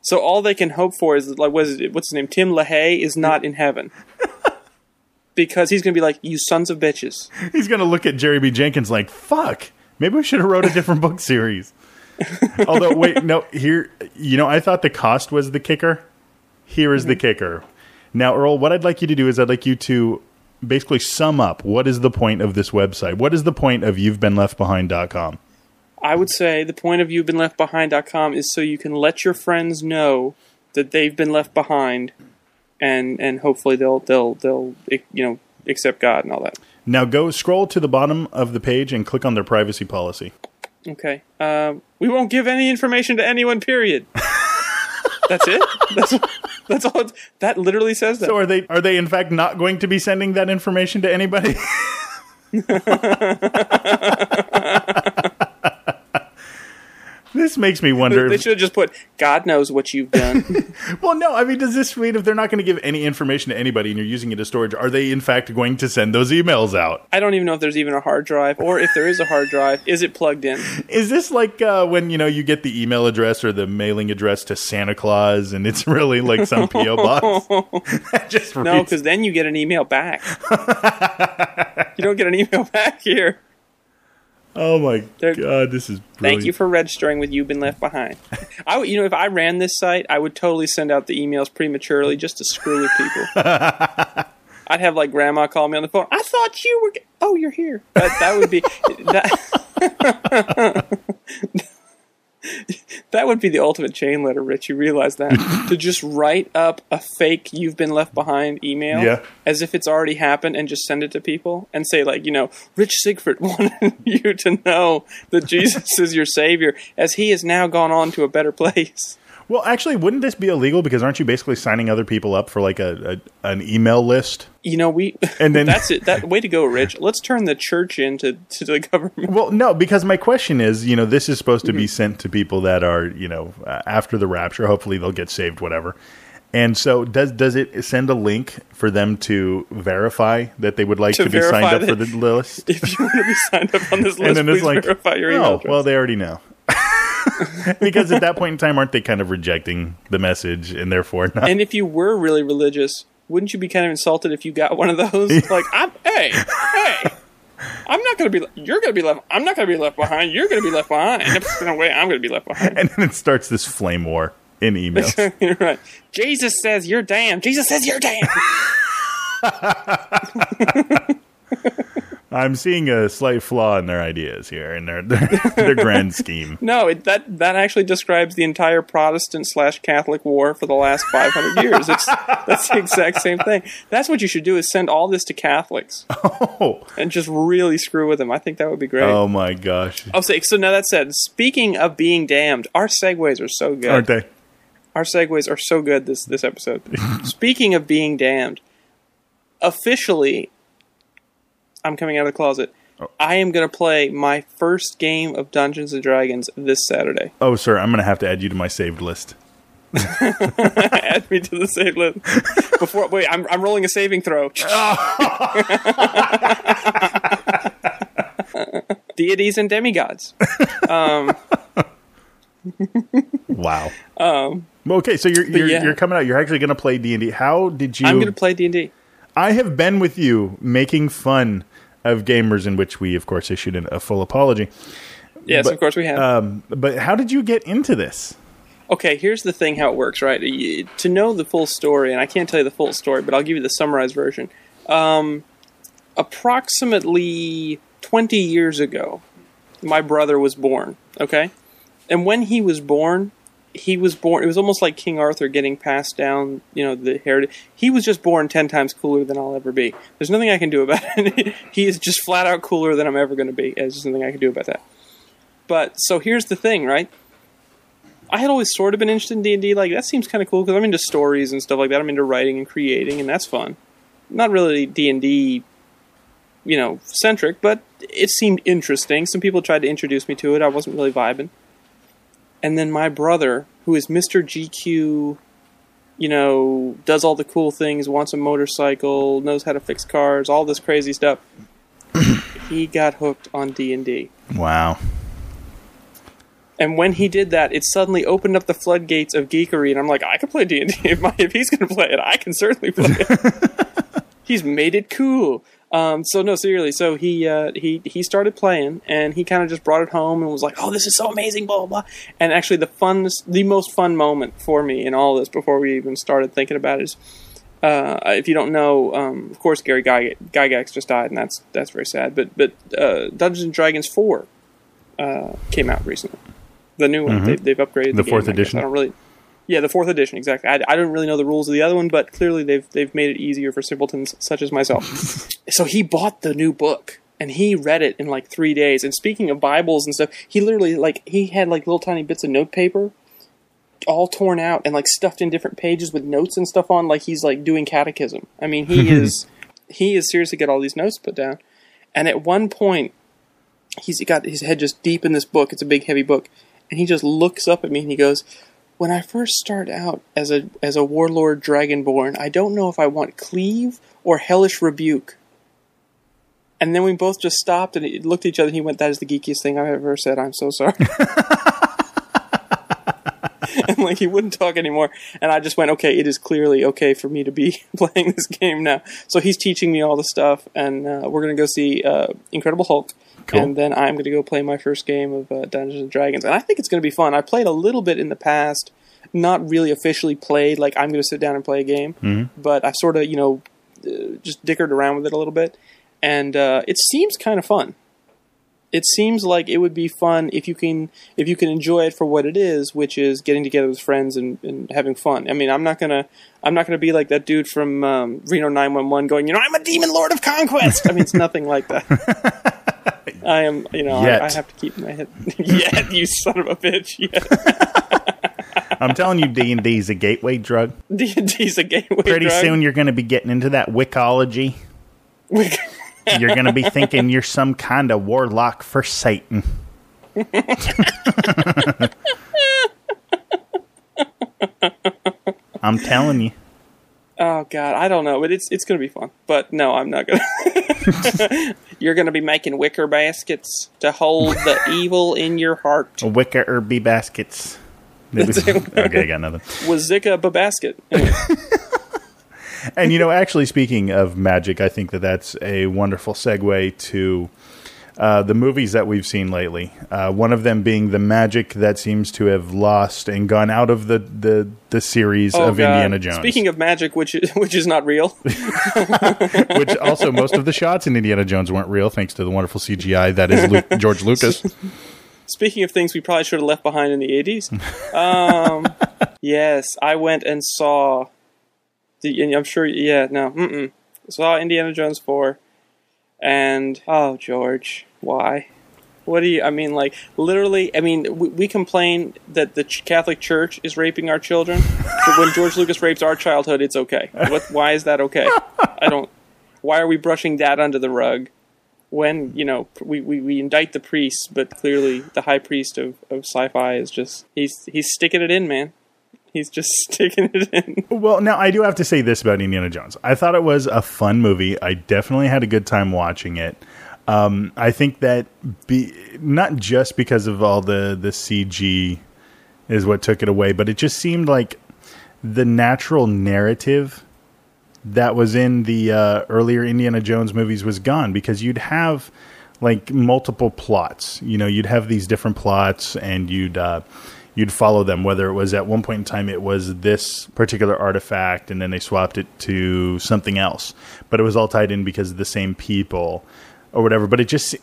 [SPEAKER 5] So all they can hope for is like, what is it, what's his name? Tim LaHaye is not in heaven <laughs> because he's going to be like, "You sons of bitches."
[SPEAKER 4] He's gonna look at Jerry B. Jenkins like, "Fuck, maybe we should have wrote a different book series." <laughs> Although, wait, no, here, you know, I thought the cost was the kicker. Here is the mm-hmm. kicker. Now, Earl, what I'd like you to do is I'd like you to basically sum up what is the point of this website. What is the point of you've been left behind.com?
[SPEAKER 5] I would say the point of you've been left behind.com is so you can let your friends know that they've been left behind, and and hopefully they'll they'll they'll you know accept God and all that.
[SPEAKER 4] Now go scroll to the bottom of the page and click on their privacy policy.
[SPEAKER 5] Okay. Um, we won't give any information to anyone. Period. <laughs> that's it. That's that's all. That literally says that.
[SPEAKER 4] So are they are they in fact not going to be sending that information to anybody? <laughs> <laughs> this makes me wonder.
[SPEAKER 5] they should have just put God knows what you've done. <laughs>
[SPEAKER 4] well, no, I mean, does this mean if they're not going to give any information to anybody and you're using it as storage, are they in fact going to send those emails out?
[SPEAKER 5] I don't even know if there's even a hard drive, or if there is a hard drive, is it plugged in? <laughs>
[SPEAKER 4] Is this like uh, when you know you get the email address or the mailing address to Santa Claus and it's really like some PO <laughs> box? Just
[SPEAKER 5] No, because then you get an email back. you don't get an email back here.
[SPEAKER 4] Oh my
[SPEAKER 5] They're-
[SPEAKER 4] god, this is brilliant.
[SPEAKER 5] Thank you for registering with You've Been Left Behind. <laughs> I, would- you know, if I ran this site, I would totally send out the emails prematurely just to screw with people. <laughs> I'd have like grandma call me on the phone. I thought you were. g- Oh, you're here. That that would be <laughs> that. That would be the ultimate chain letter, Rich. You realize that <laughs> to just write up a fake "You've Been Left Behind" email,
[SPEAKER 4] Yeah.
[SPEAKER 5] as if it's already happened, and just send it to people and say like, you know, Rich Sigfrit <laughs> wanted you to know that Jesus is your savior, as he has now gone on to a better place.
[SPEAKER 4] Well, actually, wouldn't this be illegal? Because aren't you basically signing other people up for like a, a an email list?
[SPEAKER 5] You know, we
[SPEAKER 4] And then- <laughs>
[SPEAKER 5] that's it. That way to go, Rich. Let's turn the church into to the government.
[SPEAKER 4] Well, no, because my question is, you know, this is supposed to be
[SPEAKER 5] Mm-hmm.
[SPEAKER 4] sent to people that are, you know, uh, after the rapture. Hopefully, they'll get saved, whatever. And so, does does it send a link for them to verify that they would like
[SPEAKER 5] To
[SPEAKER 4] to, be signed up for the list? <laughs>
[SPEAKER 5] If you want to be signed up on this list, <laughs> and
[SPEAKER 4] then
[SPEAKER 5] please
[SPEAKER 4] it's like,
[SPEAKER 5] verify your email
[SPEAKER 4] oh,
[SPEAKER 5] address.
[SPEAKER 4] well, they already know. <laughs> because at that point in time, aren't they kind of rejecting the message and therefore not?
[SPEAKER 5] and if you were really religious, wouldn't you be kind of insulted if you got one of those? <laughs> like, I'm, hey, hey, I'm not going to be. You're going to be left. I'm not going to be left behind. You're going to be left behind. No way, I'm going to be left behind.
[SPEAKER 4] and then it starts this flame war in emails. <laughs>
[SPEAKER 5] You're right. Jesus says you're damned. Jesus says you're damned.
[SPEAKER 4] I'm seeing a slight flaw in their ideas here in their <laughs> their, their grand scheme.
[SPEAKER 5] No, it, that that actually describes the entire Protestant slash Catholic war for the last 500 years. It's that's the exact same thing. That's what you should do: is send all this to Catholics <laughs>
[SPEAKER 4] Oh,
[SPEAKER 5] and just really screw with them. I think that would be great.
[SPEAKER 4] oh my gosh,
[SPEAKER 5] I'll say. So now that said, speaking of being damned, our segues are so good.
[SPEAKER 4] aren't they?
[SPEAKER 5] Our segues are so good this this episode. <laughs> speaking of being damned, officially, I'm coming out of the closet. I am going to play my first game of Dungeons and Dragons this Saturday.
[SPEAKER 4] Oh, sir, I'm going to have to add you to my saved list. <laughs>
[SPEAKER 5] Add me to the save list. Before wait, I'm I'm rolling a saving throw. <laughs> Deities and demigods. <laughs>
[SPEAKER 4] Wow. Um. Okay, so you're you're,
[SPEAKER 5] yeah.
[SPEAKER 4] you're coming out. You're actually going to play D and D. How did you?
[SPEAKER 5] I'm going to play D and D.
[SPEAKER 4] I have been with you making fun of gamers, in which we, of course, issued an, a full apology.
[SPEAKER 5] Yes,
[SPEAKER 4] But,
[SPEAKER 5] of course we have.
[SPEAKER 4] Um, but how did you get into this?
[SPEAKER 5] okay, here's the thing: how it works, right? You- To know the full story, and I can't tell you the full story, but I'll give you the summarized version. Um, approximately 20 years ago, my brother was born. Okay, and when he was born, he was born. It was almost like King Arthur getting passed down. You know, the heritage. He was just born ten times cooler than I'll ever be. There's nothing I can do about <laughs> it. he is just flat out cooler than I'm ever going to be. There's nothing I can do about that. But so here's the thing, right? I had always sort of been interested in D and D. Like that seems kind of cool because I'm into stories and stuff like that. I'm into writing and creating, and that's fun. Not really D and D, you know, centric, but it seemed interesting. Some people tried to introduce me to it. I wasn't really vibing. And then my brother, who is Mr. GQ, you know, does all the cool things, wants a motorcycle, knows how to fix cars, all this crazy stuff. <clears throat> he got hooked on D and D.
[SPEAKER 4] Wow.
[SPEAKER 5] And when he did that, it suddenly opened up the floodgates of geekery, and I'm like, I can play D and D <laughs> if, if he's going to play it. I can certainly play it. <laughs> he's made it cool. Um, so no, seriously. So he uh, he he started playing, and he kind of just brought it home and was like, "Oh, this is so amazing!" Blah blah. blah. And actually, the funnest, the most fun moment for me in all this, before we even started thinking about it, is uh, if you don't know, um, of course, Gary Gyg- Gygax just died, and that's that's very sad. But but uh, Dungeons and Dragons four uh, came out recently. The new one. They, they've upgraded
[SPEAKER 4] Mm-hmm. The
[SPEAKER 5] game,
[SPEAKER 4] fourth
[SPEAKER 5] I
[SPEAKER 4] edition?
[SPEAKER 5] I don't really. Yeah, the fourth edition exactly. I, I don't really know the rules of the other one, but clearly they've they've made it easier for simpletons such as myself. <laughs> so he bought the new book and he read it in like three days. And speaking of Bibles and stuff, he literally like he had like little tiny bits of note paper, all torn out and like stuffed in different pages with notes and stuff on, like he's like doing catechism. I mean, he <laughs> is he is seriously got all these notes put down. And at one point, he's got his head just deep in this book. It's a big, heavy book, and he just looks up at me and he goes, "When I first start out as a as a warlord dragonborn, I don't know if I want cleave or hellish rebuke." And then we both just stopped and looked at each other. and He went, "That is the geekiest thing I've ever said. I'm so sorry." <laughs> <laughs> and like he wouldn't talk anymore. And I just went, okay, it is clearly okay for me to be <laughs> playing this game now. So he's teaching me all the stuff, and uh, we're gonna go see uh, Incredible Hulk.
[SPEAKER 4] Cool.
[SPEAKER 5] And then I'm going to go play my first game of uh, Dungeons and Dragons, and I think it's going to be fun. I played a little bit in the past, not really officially played. Like I'm going to sit down and play a game, but I sort of, you know, uh, just dickered around with it a little bit, and uh, it seems kind of fun it seems like it would be fun if you can if you can enjoy it for what it is, which is getting together with friends and, and having fun. I mean, I'm not gonna I'm not gonna be like that dude from um, Reno 911 going, you know, I'm a demon lord of conquest. I mean, it's nothing like that. <laughs> I am, you know, I, I have to keep my head. <laughs> Yet, you son of a bitch. <laughs> Yeah,
[SPEAKER 4] I'm telling you, D and D is a gateway drug.
[SPEAKER 5] D and D's a gateway. Drug.
[SPEAKER 4] Pretty
[SPEAKER 5] drug.
[SPEAKER 4] soon, you're going to be getting into that wicology. <laughs> You're going to be thinking you're some kind of warlock for Satan. I'm telling you.
[SPEAKER 5] Oh God, I don't know, but it's it's gonna be fun. But no, I'm not gonna. <laughs> You're gonna be making wicker baskets to hold the <laughs> evil in your heart.
[SPEAKER 4] Wicker herby baskets. <laughs> Okay, I got nothing.
[SPEAKER 5] Was Zika a basket? Anyway,
[SPEAKER 4] And you know, actually, speaking of magic, I think that that's a wonderful segue to uh, the movies that we've seen lately. Uh, one of them being the magic that seems to have lost and gone out of the the, the series
[SPEAKER 5] Oh,
[SPEAKER 4] of
[SPEAKER 5] God.
[SPEAKER 4] Indiana Jones.
[SPEAKER 5] Speaking of magic, which is, <laughs> which is not real. <laughs>
[SPEAKER 4] which also most of the shots in Indiana Jones weren't real, thanks to the wonderful CGI that is Lu- George Lucas. <laughs>
[SPEAKER 5] Speaking of things we probably should have left behind in the 80s. Um, yes, I went and saw. The, and I'm sure, yeah, no, mm-mm. Saw Indiana Jones 4. And, oh, George, why? What do you, I mean, like, literally, I mean, we, we complain that the Ch- Catholic Church is raping our children, but when <laughs> George Lucas rapes our childhood, it's okay. What, why is that okay? I don't, why are we brushing that under the rug? when you know we, we, we indict the priests, but clearly the high priest of, of sci-fi is just he's he's sticking it in, man. He's just <laughs> sticking it in.
[SPEAKER 4] well, now I do have to say this about Indiana Jones. I thought it was a fun movie. I definitely had a good time watching it. Um, I think that be, not just because of all the the CG is what took it away, but it just seemed like the natural narrative that was in the uh, earlier Indiana Jones movies was gone because you'd have like multiple plots. You know, you'd have these different plots and you'd uh, you'd follow them. Whether it was at one point in time it was this particular artifact and then they swapped it to something else, but it was all tied in because of the same people or whatever. But it just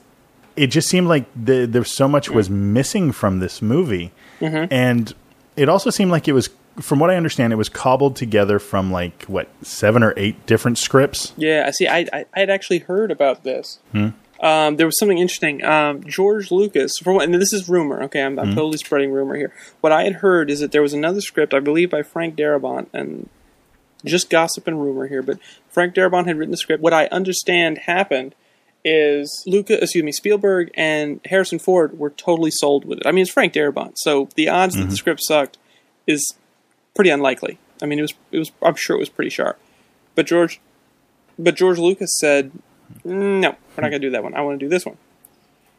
[SPEAKER 4] it just seemed like the, there so much was missing from this movie, mm-hmm. and it also seemed like it was, from what I understand, it was cobbled together from like what seven or eight different scripts.
[SPEAKER 5] Yeah, I see. I I I had actually heard about this. Hmm? Um, there was something interesting. Um, George Lucas, for one, and this is rumor. Okay, I'm, I'm totally spreading rumor here. What I had heard is that there was another script, I believe, by Frank Darabont, and just gossip and rumor here, but Frank Darabont had written the script. What I understand happened is Luca, excuse me, Spielberg and Harrison Ford were totally sold with it. I mean, it's Frank Darabont, so the odds that the script sucked is pretty unlikely. I mean, it was, it was, I'm sure it was pretty sharp. But George, but George Lucas said, no, we're not going to do that one. I want to do this one.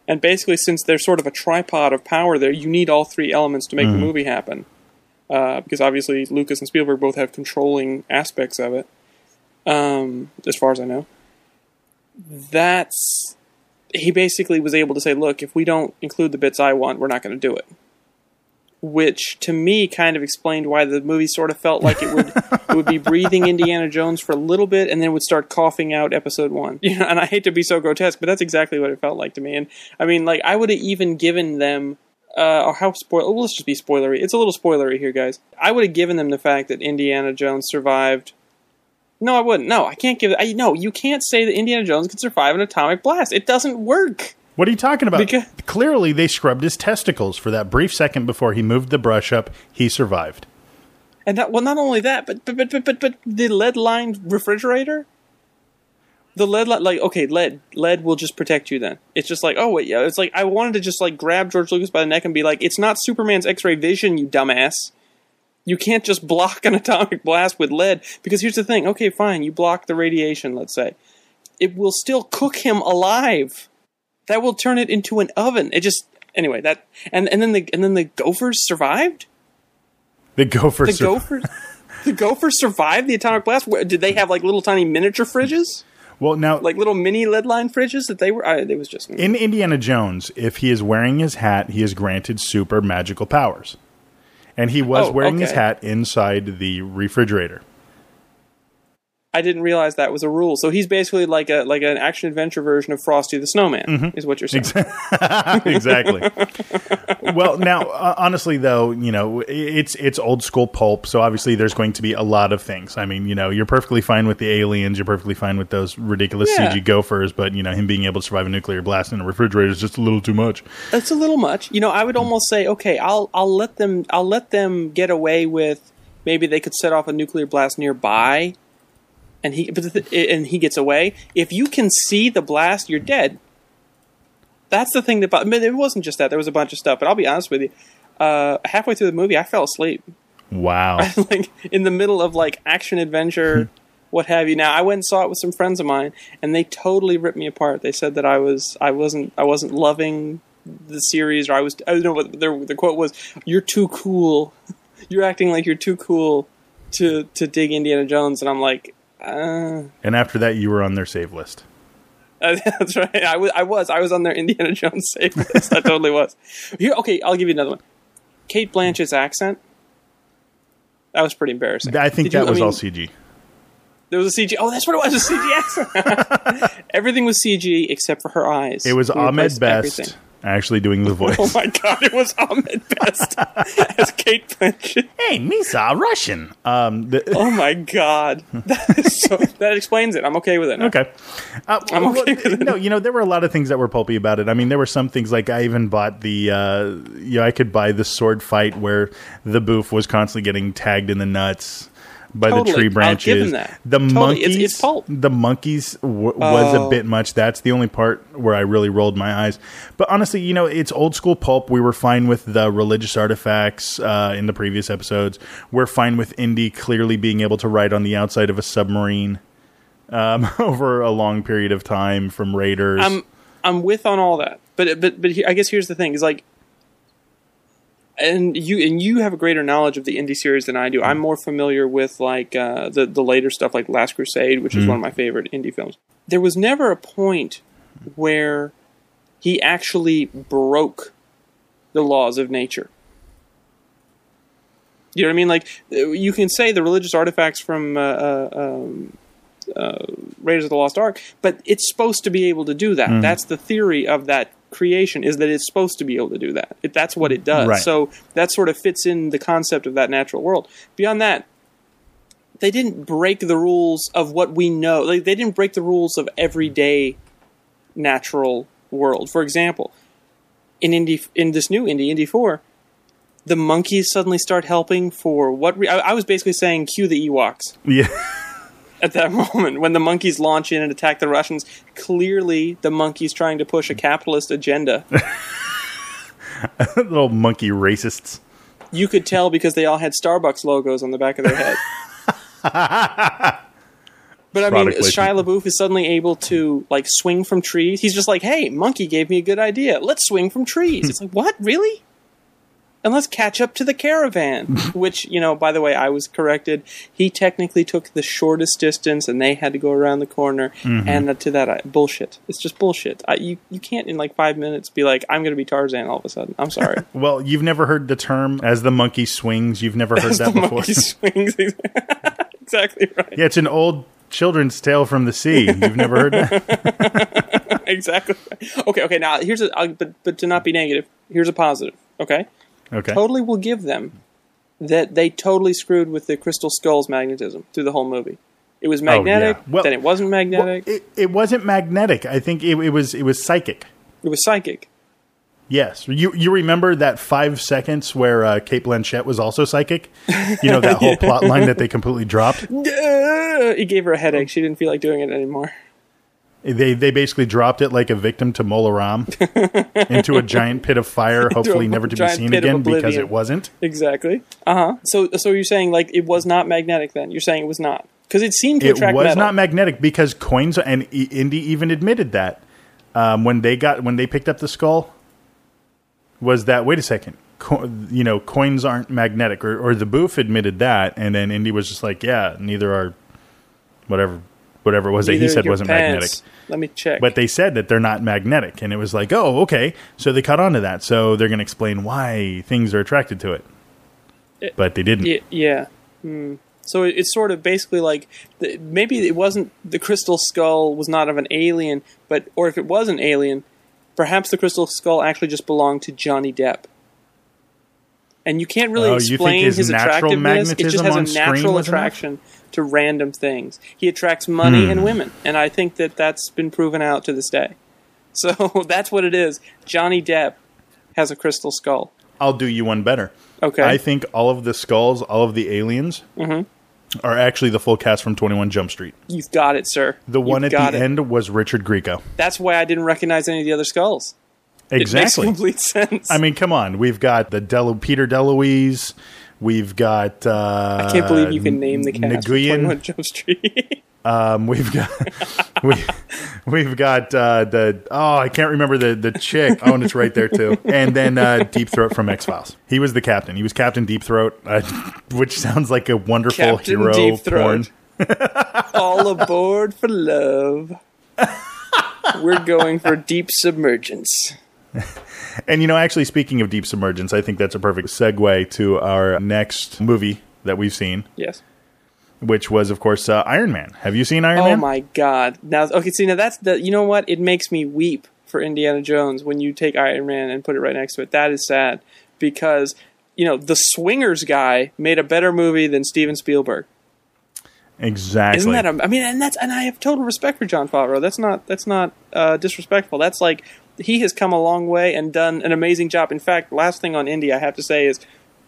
[SPEAKER 5] And basically, since there's sort of a tripod of power there, you need all three elements to make the movie happen. Uh, because obviously, Lucas and Spielberg both have controlling aspects of it, um, as far as I know. That's. He basically was able to say, look, if we don't include the bits I want, we're not going to do it. Which, to me, kind of explained why the movie sort of felt like it would <laughs> it would be breathing Indiana Jones for a little bit, and then would start coughing out Episode One. <laughs> You know, and I hate to be so grotesque, but that's exactly what it felt like to me. And I mean, like, I would have even given them uh, or how spoil. Let's just be spoilery. It's a little spoilery here, guys. I would have given them the fact that Indiana Jones survived. No, I wouldn't. No, I can't give it. I, no, you can't say that Indiana Jones can survive an atomic blast. It doesn't work.
[SPEAKER 4] What are you talking about?
[SPEAKER 5] Because-
[SPEAKER 4] Clearly, they scrubbed his testicles for that brief second before he moved the brush up. He survived.
[SPEAKER 5] And that, well, not only that, but but but but but, the lead lined refrigerator. The lead, li- like okay, lead, lead will just protect you. Then it's just like, oh wait, yeah, it's like I wanted to just like grab George Lucas by the neck and be like, it's not Superman's X-ray vision, you dumbass. You can't just block an atomic blast with lead because here's the thing. Okay, fine, you block the radiation. Let's say it will still cook him alive. That will turn it into an oven. It just anyway that and and then the and then the gophers survived.
[SPEAKER 4] The gophers.
[SPEAKER 5] The
[SPEAKER 4] sur-
[SPEAKER 5] gophers. The gophers survived the atomic blast. Where- Did they have like little tiny miniature fridges,
[SPEAKER 4] Well, now
[SPEAKER 5] like little mini lead line fridges that they were? I, it was just
[SPEAKER 4] in Indiana Jones, if he is wearing his hat, he is granted super magical powers, and he was
[SPEAKER 5] Oh,
[SPEAKER 4] wearing his hat inside the refrigerator.
[SPEAKER 5] I didn't realize that was a rule. So he's basically like a like an action adventure version of Frosty the Snowman,
[SPEAKER 4] Mm-hmm.
[SPEAKER 5] is what you're saying. <laughs>
[SPEAKER 4] exactly. well, now uh, honestly, though, you know, it's it's old school pulp, so obviously there's going to be a lot of things. I mean, you know, you're perfectly fine with the aliens, you're perfectly fine with those ridiculous
[SPEAKER 5] Yeah.
[SPEAKER 4] CG gophers, but you know, him being able to survive a nuclear blast in a refrigerator is just a little too much.
[SPEAKER 5] That's a little much. You know, I would almost say, okay, I'll I'll let them I'll let them get away with maybe they could set off a nuclear blast nearby, and he and he gets away. If you can see the blast, you're dead. That's the thing that. I mean, it wasn't just that. There was a bunch of stuff. But I'll be honest with you. Uh, halfway through the movie, I fell asleep.
[SPEAKER 4] Wow. <laughs>
[SPEAKER 5] like in the middle of like action adventure, what have you. Now I went and saw it with some friends of mine, and they totally ripped me apart. They said that I was I wasn't I wasn't loving the series, or I was I don't know what their the quote was. You're too cool. <laughs> You're acting like you're too cool to to dig Indiana Jones, and I'm like. Uh,
[SPEAKER 4] and after that, you were on their save list. <laughs>
[SPEAKER 5] that's right. I was. I was. I was on their Indiana <laughs> Jones save list. I totally was. Here, okay. I'll give you another one. Cate Blanchett's accent. That was pretty embarrassing.
[SPEAKER 4] I think
[SPEAKER 5] Did you-
[SPEAKER 4] that
[SPEAKER 5] I
[SPEAKER 4] was
[SPEAKER 5] mean,
[SPEAKER 4] all CG.
[SPEAKER 5] There was a CG. Oh, that's what it was. A CG accent. <laughs> Everything was CG except for her eyes.
[SPEAKER 4] It was
[SPEAKER 5] We
[SPEAKER 4] Ahmed Best
[SPEAKER 5] everything.
[SPEAKER 4] Actually doing the <laughs> voice.
[SPEAKER 5] Oh my god! It was Ahmed Best as Cate Blanchett.
[SPEAKER 4] hey, Misa, Russian. Um, the, <laughs>
[SPEAKER 5] Oh my god! That is so. That explains it. I'm okay with it. Now.
[SPEAKER 4] Okay. Uh,
[SPEAKER 5] I'm
[SPEAKER 4] well,
[SPEAKER 5] okay it.
[SPEAKER 4] No, you know there were a lot of things that were pulpy about it. I mean, there were some things like I even bought the, uh, you know, I could buy the sword fight where the boof was constantly getting tagged in the nuts by the
[SPEAKER 5] Totally.
[SPEAKER 4] tree
[SPEAKER 5] I'll
[SPEAKER 4] branches.
[SPEAKER 5] give him that.
[SPEAKER 4] The
[SPEAKER 5] Totally.
[SPEAKER 4] monkeys,
[SPEAKER 5] It's- it's pulp.
[SPEAKER 4] the monkeys w- was a
[SPEAKER 5] Oh.
[SPEAKER 4] bit much. That's the only part where I really rolled my eyes. But honestly, you know, it's old school pulp. We were fine with the religious artifacts uh, in the previous episodes. We're fine with Indy clearly being able to ride on the outside of a submarine um, <laughs> over a long period of time from raiders.
[SPEAKER 5] I'm I'm with on all that, but but but he- I guess here's the thing: is like, and you and you have a greater knowledge of the indie series than I do. I'm more familiar with like uh, the the later stuff, like Last Crusade, which is one of my favorite indie films. There was never a point where he actually broke the laws of nature. You know what I mean? Like uh, you can say the religious artifacts from uh, uh, um, uh, Raiders of the Lost Ark, but it's supposed to be able to do that. That's the theory of that creation is that it's supposed to be able to do that. It, that's what it does.
[SPEAKER 4] Right.
[SPEAKER 5] So that sort of fits in the concept of that natural world. Beyond that, they didn't break the rules of what we know. Like they didn't break the rules of everyday natural world. For example, in Indy in this new Indy Indy Four, the monkeys suddenly start helping for what re- I, I was basically saying cue the Ewoks
[SPEAKER 4] Yeah. <laughs>
[SPEAKER 5] at that <laughs> moment when the monkeys launch in and attack the Russians. Clearly, the monkeys trying to push a capitalist agenda. <laughs>
[SPEAKER 4] Little monkey racists.
[SPEAKER 5] you could tell because they all had Starbucks logos on the back of their head. <laughs> But I mean, Shia LaBeouf is suddenly able to like swing from trees. He's just like, "Hey, monkey gave me a good idea. Let's swing from trees." it's like, "What, really?" And let's catch up to the caravan. <laughs> Which, you know, by the way, I was corrected. He technically took the shortest distance, and they had to go around the corner.
[SPEAKER 4] Mm-hmm.
[SPEAKER 5] And uh, to that, I, bullshit. It's just bullshit. I, you you can't in like five minutes be like, "I'm going to be Tarzan" all of a sudden. I'm sorry. <laughs>
[SPEAKER 4] Well, you've never heard the term "as the monkey swings." You've never heard
[SPEAKER 5] As
[SPEAKER 4] that
[SPEAKER 5] the
[SPEAKER 4] before.
[SPEAKER 5] monkey <laughs> swings. exactly right.
[SPEAKER 4] Yeah, it's an old children's tale from the sea. You've never heard that?
[SPEAKER 5] exactly. Okay, okay. Now here's a uh, but but to not be negative, here's a positive. Okay,
[SPEAKER 4] Okay.
[SPEAKER 5] totally will give them that they totally screwed with the crystal skull's magnetism through the whole movie. It was magnetic,
[SPEAKER 4] Oh, Well-
[SPEAKER 5] then it wasn't
[SPEAKER 4] Well,
[SPEAKER 5] magnetic.
[SPEAKER 4] it, it wasn't magnetic. I think it, it was it was psychic.
[SPEAKER 5] it was psychic.
[SPEAKER 4] Yes, you you remember that five seconds where uh, Cate Blanchett was also psychic? You know that whole <laughs> plot line that they completely dropped. <laughs>
[SPEAKER 5] It gave her a headache. She didn't feel like doing it anymore.
[SPEAKER 4] They they basically dropped it like a victim to Mola Ram <laughs> into a giant pit of fire, hopefully never to be seen again because it wasn't.
[SPEAKER 5] Exactly. Uh huh. So so you're saying like it was not magnetic then? You're saying it was not because it seemed to
[SPEAKER 4] It
[SPEAKER 5] attract
[SPEAKER 4] was
[SPEAKER 5] metal.
[SPEAKER 4] not magnetic because coins and Indy even admitted that um, when they got when they picked up the skull was that wait a second co- you know coins aren't magnetic or, or the booth admitted that and then Indy was just like yeah neither are whatever whatever it was that he said wasn't
[SPEAKER 5] pants.
[SPEAKER 4] magnetic
[SPEAKER 5] Let me check.
[SPEAKER 4] but they said that they're not magnetic and it was like oh okay so they caught on to that so they're going to explain why things are attracted to it
[SPEAKER 5] It-
[SPEAKER 4] but they didn't
[SPEAKER 5] Yeah. yeah. Hmm. So it- it's sort of basically like the, maybe it wasn't the crystal skull was not of an alien, but or if it was an alien, perhaps the crystal skull actually just belonged to Johnny Depp. And you can't really
[SPEAKER 4] Oh,
[SPEAKER 5] explain
[SPEAKER 4] his
[SPEAKER 5] his,
[SPEAKER 4] natural
[SPEAKER 5] attractiveness. It just has a natural
[SPEAKER 4] attraction. enough?
[SPEAKER 5] To random things. He attracts money
[SPEAKER 4] Hmm.
[SPEAKER 5] and women, and I think that that's been proven out to this day. <laughs> So that's what it is. Johnny Depp has a crystal skull.
[SPEAKER 4] I'll do you one better
[SPEAKER 5] Okay.
[SPEAKER 4] I think all of the skulls, all of the aliens,
[SPEAKER 5] Mm-hmm.
[SPEAKER 4] are actually the full cast from Twenty One Jump Street.
[SPEAKER 5] You've got it, sir.
[SPEAKER 4] The one
[SPEAKER 5] You've
[SPEAKER 4] at the
[SPEAKER 5] it.
[SPEAKER 4] end was Richard Grieco.
[SPEAKER 5] That's why I didn't recognize any of the other skulls. It makes
[SPEAKER 4] Exactly. <laughs>
[SPEAKER 5] complete sense.
[SPEAKER 4] I mean, come on. We've got the Peter DeLuise. We've got. Uh,
[SPEAKER 5] I can't believe you can name the cast
[SPEAKER 4] Nguyen.
[SPEAKER 5] 21 Jump Street. <laughs>
[SPEAKER 4] Um, we've got. <laughs> we, we've got uh, the. Oh, I can't remember the the chick. Oh, and it's right there too. And then uh, Deep Throat from X Files. He was the captain. He was Captain Deep Throat, uh, <laughs> which sounds like a wonderful
[SPEAKER 5] Captain
[SPEAKER 4] hero
[SPEAKER 5] Deep. Throat. All aboard for love. We're going for deep submergence.
[SPEAKER 4] And you know, actually, speaking of deep submergence, I think that's a perfect segue to our next movie that we've seen,
[SPEAKER 5] Yes.
[SPEAKER 4] which was, of course, uh, Iron Man. Have you seen Iron
[SPEAKER 5] Oh
[SPEAKER 4] Man?
[SPEAKER 5] Oh my god. Now okay, see now that's the you know what? It makes me weep for Indiana Jones when you take Iron Man and put it right next to it. That is sad because you know, the Swingers guy made a better movie than Steven Spielberg.
[SPEAKER 4] Exactly.
[SPEAKER 5] Isn't that? A, I mean, and that's and I have total respect for Jon Favreau. That's not that's not uh, disrespectful. That's like he has come a long way and done an amazing job. In fact, last thing on Indy I have to say is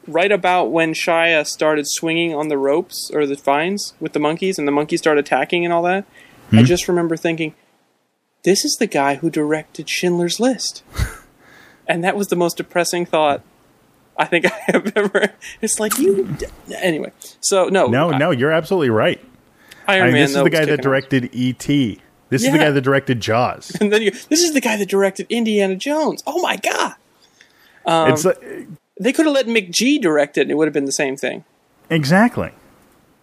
[SPEAKER 5] right about when Shia started swinging on the ropes or the vines with the monkeys, and the monkeys started attacking and all that. I hmm? just remember thinking, this is the guy who directed Schindler's List, <laughs> and that was the most depressing thought. I think <laughs> I have ever. It's like you. Anyway, so no,
[SPEAKER 4] no,
[SPEAKER 5] I-
[SPEAKER 4] no, you're absolutely right.
[SPEAKER 5] Iron
[SPEAKER 4] I mean,
[SPEAKER 5] Man.
[SPEAKER 4] this is the guy that directed E.T. This is the guy that directed Jaws. <laughs>
[SPEAKER 5] And then you, this is the guy that directed Indiana Jones. Oh my god! Um,
[SPEAKER 4] it's like,
[SPEAKER 5] They could have let McGee direct it, and it would have been the same thing.
[SPEAKER 4] exactly.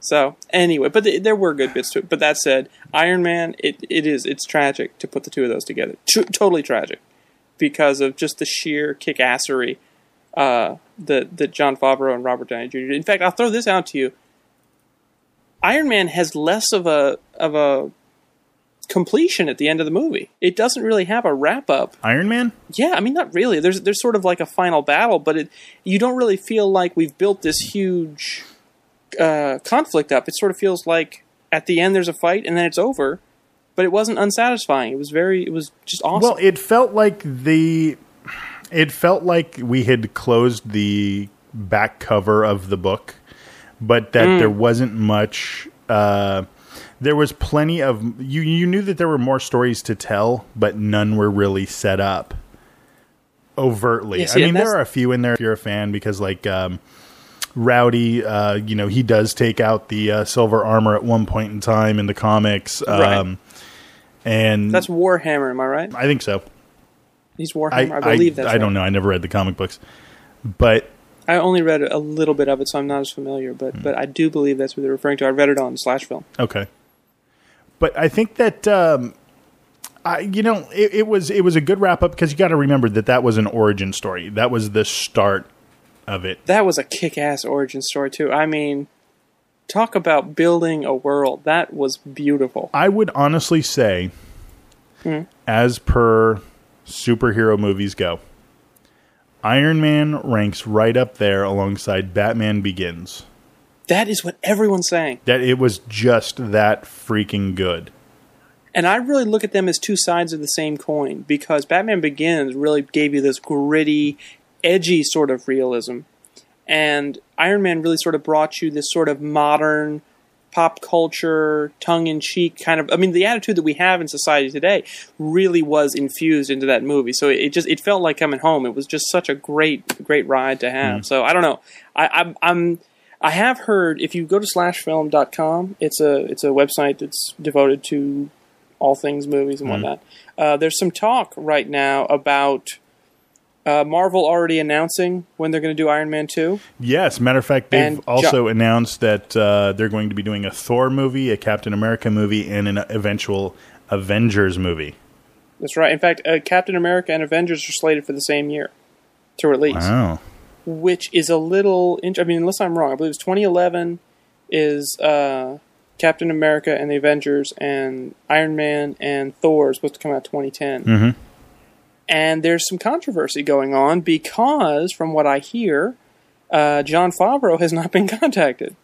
[SPEAKER 5] So anyway, but th there were good bits to it. But that said, Iron Man, it, it is it's tragic to put the two of those together. Tr- totally tragic because of just the sheer kick-assery uh, that that Jon Favreau and Robert Downey Jr. did. In fact, I'll throw this out to you. Iron Man has less of a of a completion at the end of the movie. It doesn't really have a wrap up.
[SPEAKER 4] Iron Man.
[SPEAKER 5] Yeah, I mean, not really. There's there's sort of like a final battle, but it you don't really feel like we've built this huge uh, conflict up. It sort of feels like at the end there's a fight and then it's over, but it wasn't unsatisfying. It was very, it was just awesome.
[SPEAKER 4] Well, it felt like the it felt like we had closed the back cover of the book, but that there wasn't much. Uh, there was plenty of you. You knew that there were more stories to tell, but none were really set up overtly. I mean, there are a few in there if you're a fan because, like, um, Rhodey, uh, you know, he does take out the uh, silver armor at one point in time in the comics,
[SPEAKER 5] Right.
[SPEAKER 4] um, and
[SPEAKER 5] That's Warhammer, am I right?
[SPEAKER 4] I think so.
[SPEAKER 5] He's
[SPEAKER 4] I,
[SPEAKER 5] Warhammer. I,
[SPEAKER 4] I,
[SPEAKER 5] believe that's
[SPEAKER 4] I don't know. I never read the comic books, but
[SPEAKER 5] I only read a little bit of it, so I'm not as familiar. But
[SPEAKER 4] Hmm.
[SPEAKER 5] but I do believe that's what they're referring to. I read it on Slash Film.
[SPEAKER 4] okay. But I think that um, I, you know, it, it was it was a good wrap up because you got to remember that that was an origin story. That was the start of it.
[SPEAKER 5] That was a kick-ass origin story too. I mean, talk about building a world. That was beautiful.
[SPEAKER 4] I would honestly say,
[SPEAKER 5] Hmm.
[SPEAKER 4] as per superhero movies go, Iron Man ranks right up there alongside Batman Begins.
[SPEAKER 5] That is what everyone's saying.
[SPEAKER 4] That it was just that freaking good.
[SPEAKER 5] And I really look at them as two sides of the same coin because Batman Begins really gave you this gritty, edgy sort of realism. And Iron Man really sort of brought you this sort of modern pop culture, tongue in cheek kind of I mean the attitude that we have in society today really was infused into that movie. So it just it felt like coming home. It was just such a great great ride to have. Mm. So I don't know. I I'm, I'm I have heard if you go to slashfilm.com, it's a it's a website that's devoted to all things movies and whatnot. Uh, there's some talk right now about uh, Marvel already announcing when they're going to do Iron Man 2.
[SPEAKER 4] Yes, matter of fact, they've
[SPEAKER 5] And
[SPEAKER 4] also
[SPEAKER 5] Jo-
[SPEAKER 4] announced that uh, they're going to be doing a Thor movie, a Captain America movie, and an eventual Avengers movie.
[SPEAKER 5] That's right. In fact, uh, Captain America and Avengers are slated for the same year to release,
[SPEAKER 4] Wow.
[SPEAKER 5] Which is a little. Int- I mean, unless I'm wrong, I believe it's 2011 is uh, Captain America and the Avengers, and Iron Man and Thor is supposed to come out 2010.
[SPEAKER 4] Mhm.
[SPEAKER 5] And there's some controversy going on because, from what I hear, uh, Jon Favreau has not been <laughs> contacted.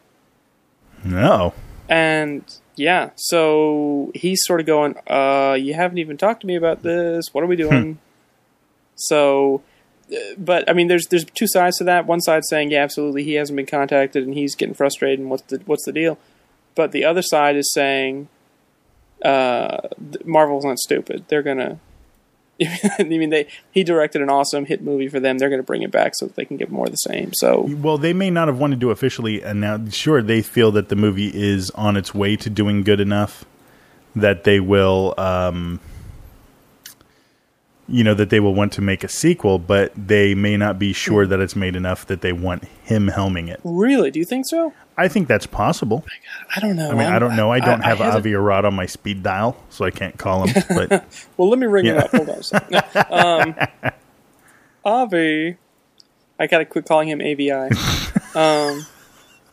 [SPEAKER 4] No.
[SPEAKER 5] And yeah, so he's sort of going, uh, you haven't even talked to me about this. What are we doing? so, uh, but I mean, there's there's two sides to that. One side saying, yeah, absolutely, he hasn't been contacted and he's getting frustrated. And what's the what's the deal? But the other side is saying, uh, Marvel's not stupid. They're gonna. <laughs> I mean, they he directed an awesome hit movie for them. They're going to bring it back so that they can get more of the same. So
[SPEAKER 4] Well, they may not have wanted to officially announce. Sure, they feel that the movie is on its way to doing good enough that they will, um, you know, that they will want to make a sequel, but they may not be sure that it's made enough that they want him helming it.
[SPEAKER 5] really, do you think so?
[SPEAKER 4] I think that's possible.
[SPEAKER 5] I don't know.
[SPEAKER 4] I mean, I don't know. I don't have
[SPEAKER 5] had a-
[SPEAKER 4] Avi Arad on my speed dial, so I can't call him. <laughs> But
[SPEAKER 5] Well, let me ring
[SPEAKER 4] Yeah.
[SPEAKER 5] it up. Hold on a second. <laughs> um, Avi. I gotta quit calling him AVI. Um,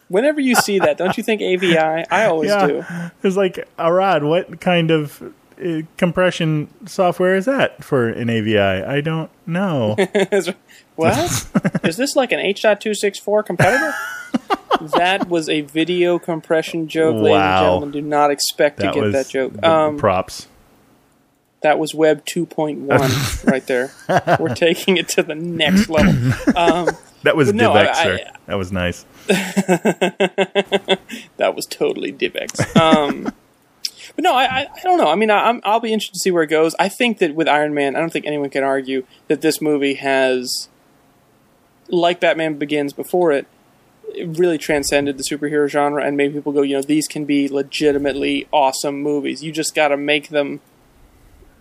[SPEAKER 5] whenever you see that, don't you think AVI? I always do.
[SPEAKER 4] yeah, it's like Arad. What kind of compression software is that for an AVI? I don't know. <laughs>
[SPEAKER 5] what? <laughs> Is this like an H.264 competitor? that was a video compression joke, ladies and gentlemen. Do not expect to get that joke. Um,
[SPEAKER 4] props.
[SPEAKER 5] that was Web 2.1 <laughs> right there. We're taking it to the next level. Um,
[SPEAKER 4] That was
[SPEAKER 5] no,
[SPEAKER 4] DivX,
[SPEAKER 5] I-
[SPEAKER 4] sir.
[SPEAKER 5] I-
[SPEAKER 4] that was nice.
[SPEAKER 5] that was totally DivX. Um, but no, I, I, don't know. I mean, I, I'm, I'll be interested to see where it goes. I think that with Iron Man, I don't think anyone can argue that this movie has, like Batman Begins before it, it really transcended the superhero genre and made people go, you know, these can be legitimately awesome movies. You just got to make them.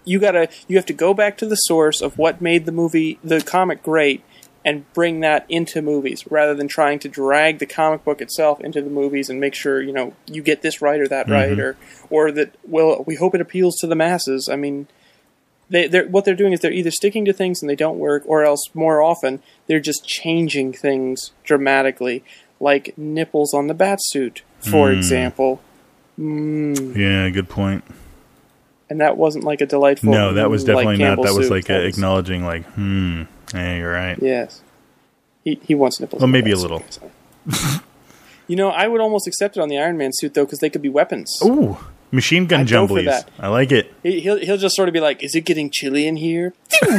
[SPEAKER 5] You gotta, you have to go back to the source of what made the movie, the comic great, and bring that into movies rather than trying to drag the comic book itself into the movies and make sure you know you get this right or that right or or that well we hope it appeals to the masses. I mean, they they're, what they're doing is they're either sticking to things and they don't work, or else more often they're just changing things dramatically, like nipples on the bat suit, for example.
[SPEAKER 4] Yeah, good point.
[SPEAKER 5] and that wasn't like a delightful.
[SPEAKER 4] No, that was
[SPEAKER 5] mm,
[SPEAKER 4] definitely
[SPEAKER 5] like
[SPEAKER 4] not. That was like acknowledging, like, hmm, hey, you're right.
[SPEAKER 5] Yes, he he wants nipples.
[SPEAKER 4] Well, maybe a little. <laughs>
[SPEAKER 5] you know, I would almost accept it on the Iron Man suit though, because they could be weapons.
[SPEAKER 4] Ooh, machine gun
[SPEAKER 5] I'd
[SPEAKER 4] jumblies.
[SPEAKER 5] that.
[SPEAKER 4] I like it.
[SPEAKER 5] He, he'll he'll just sort of be like, "Is it getting chilly in here?" <laughs>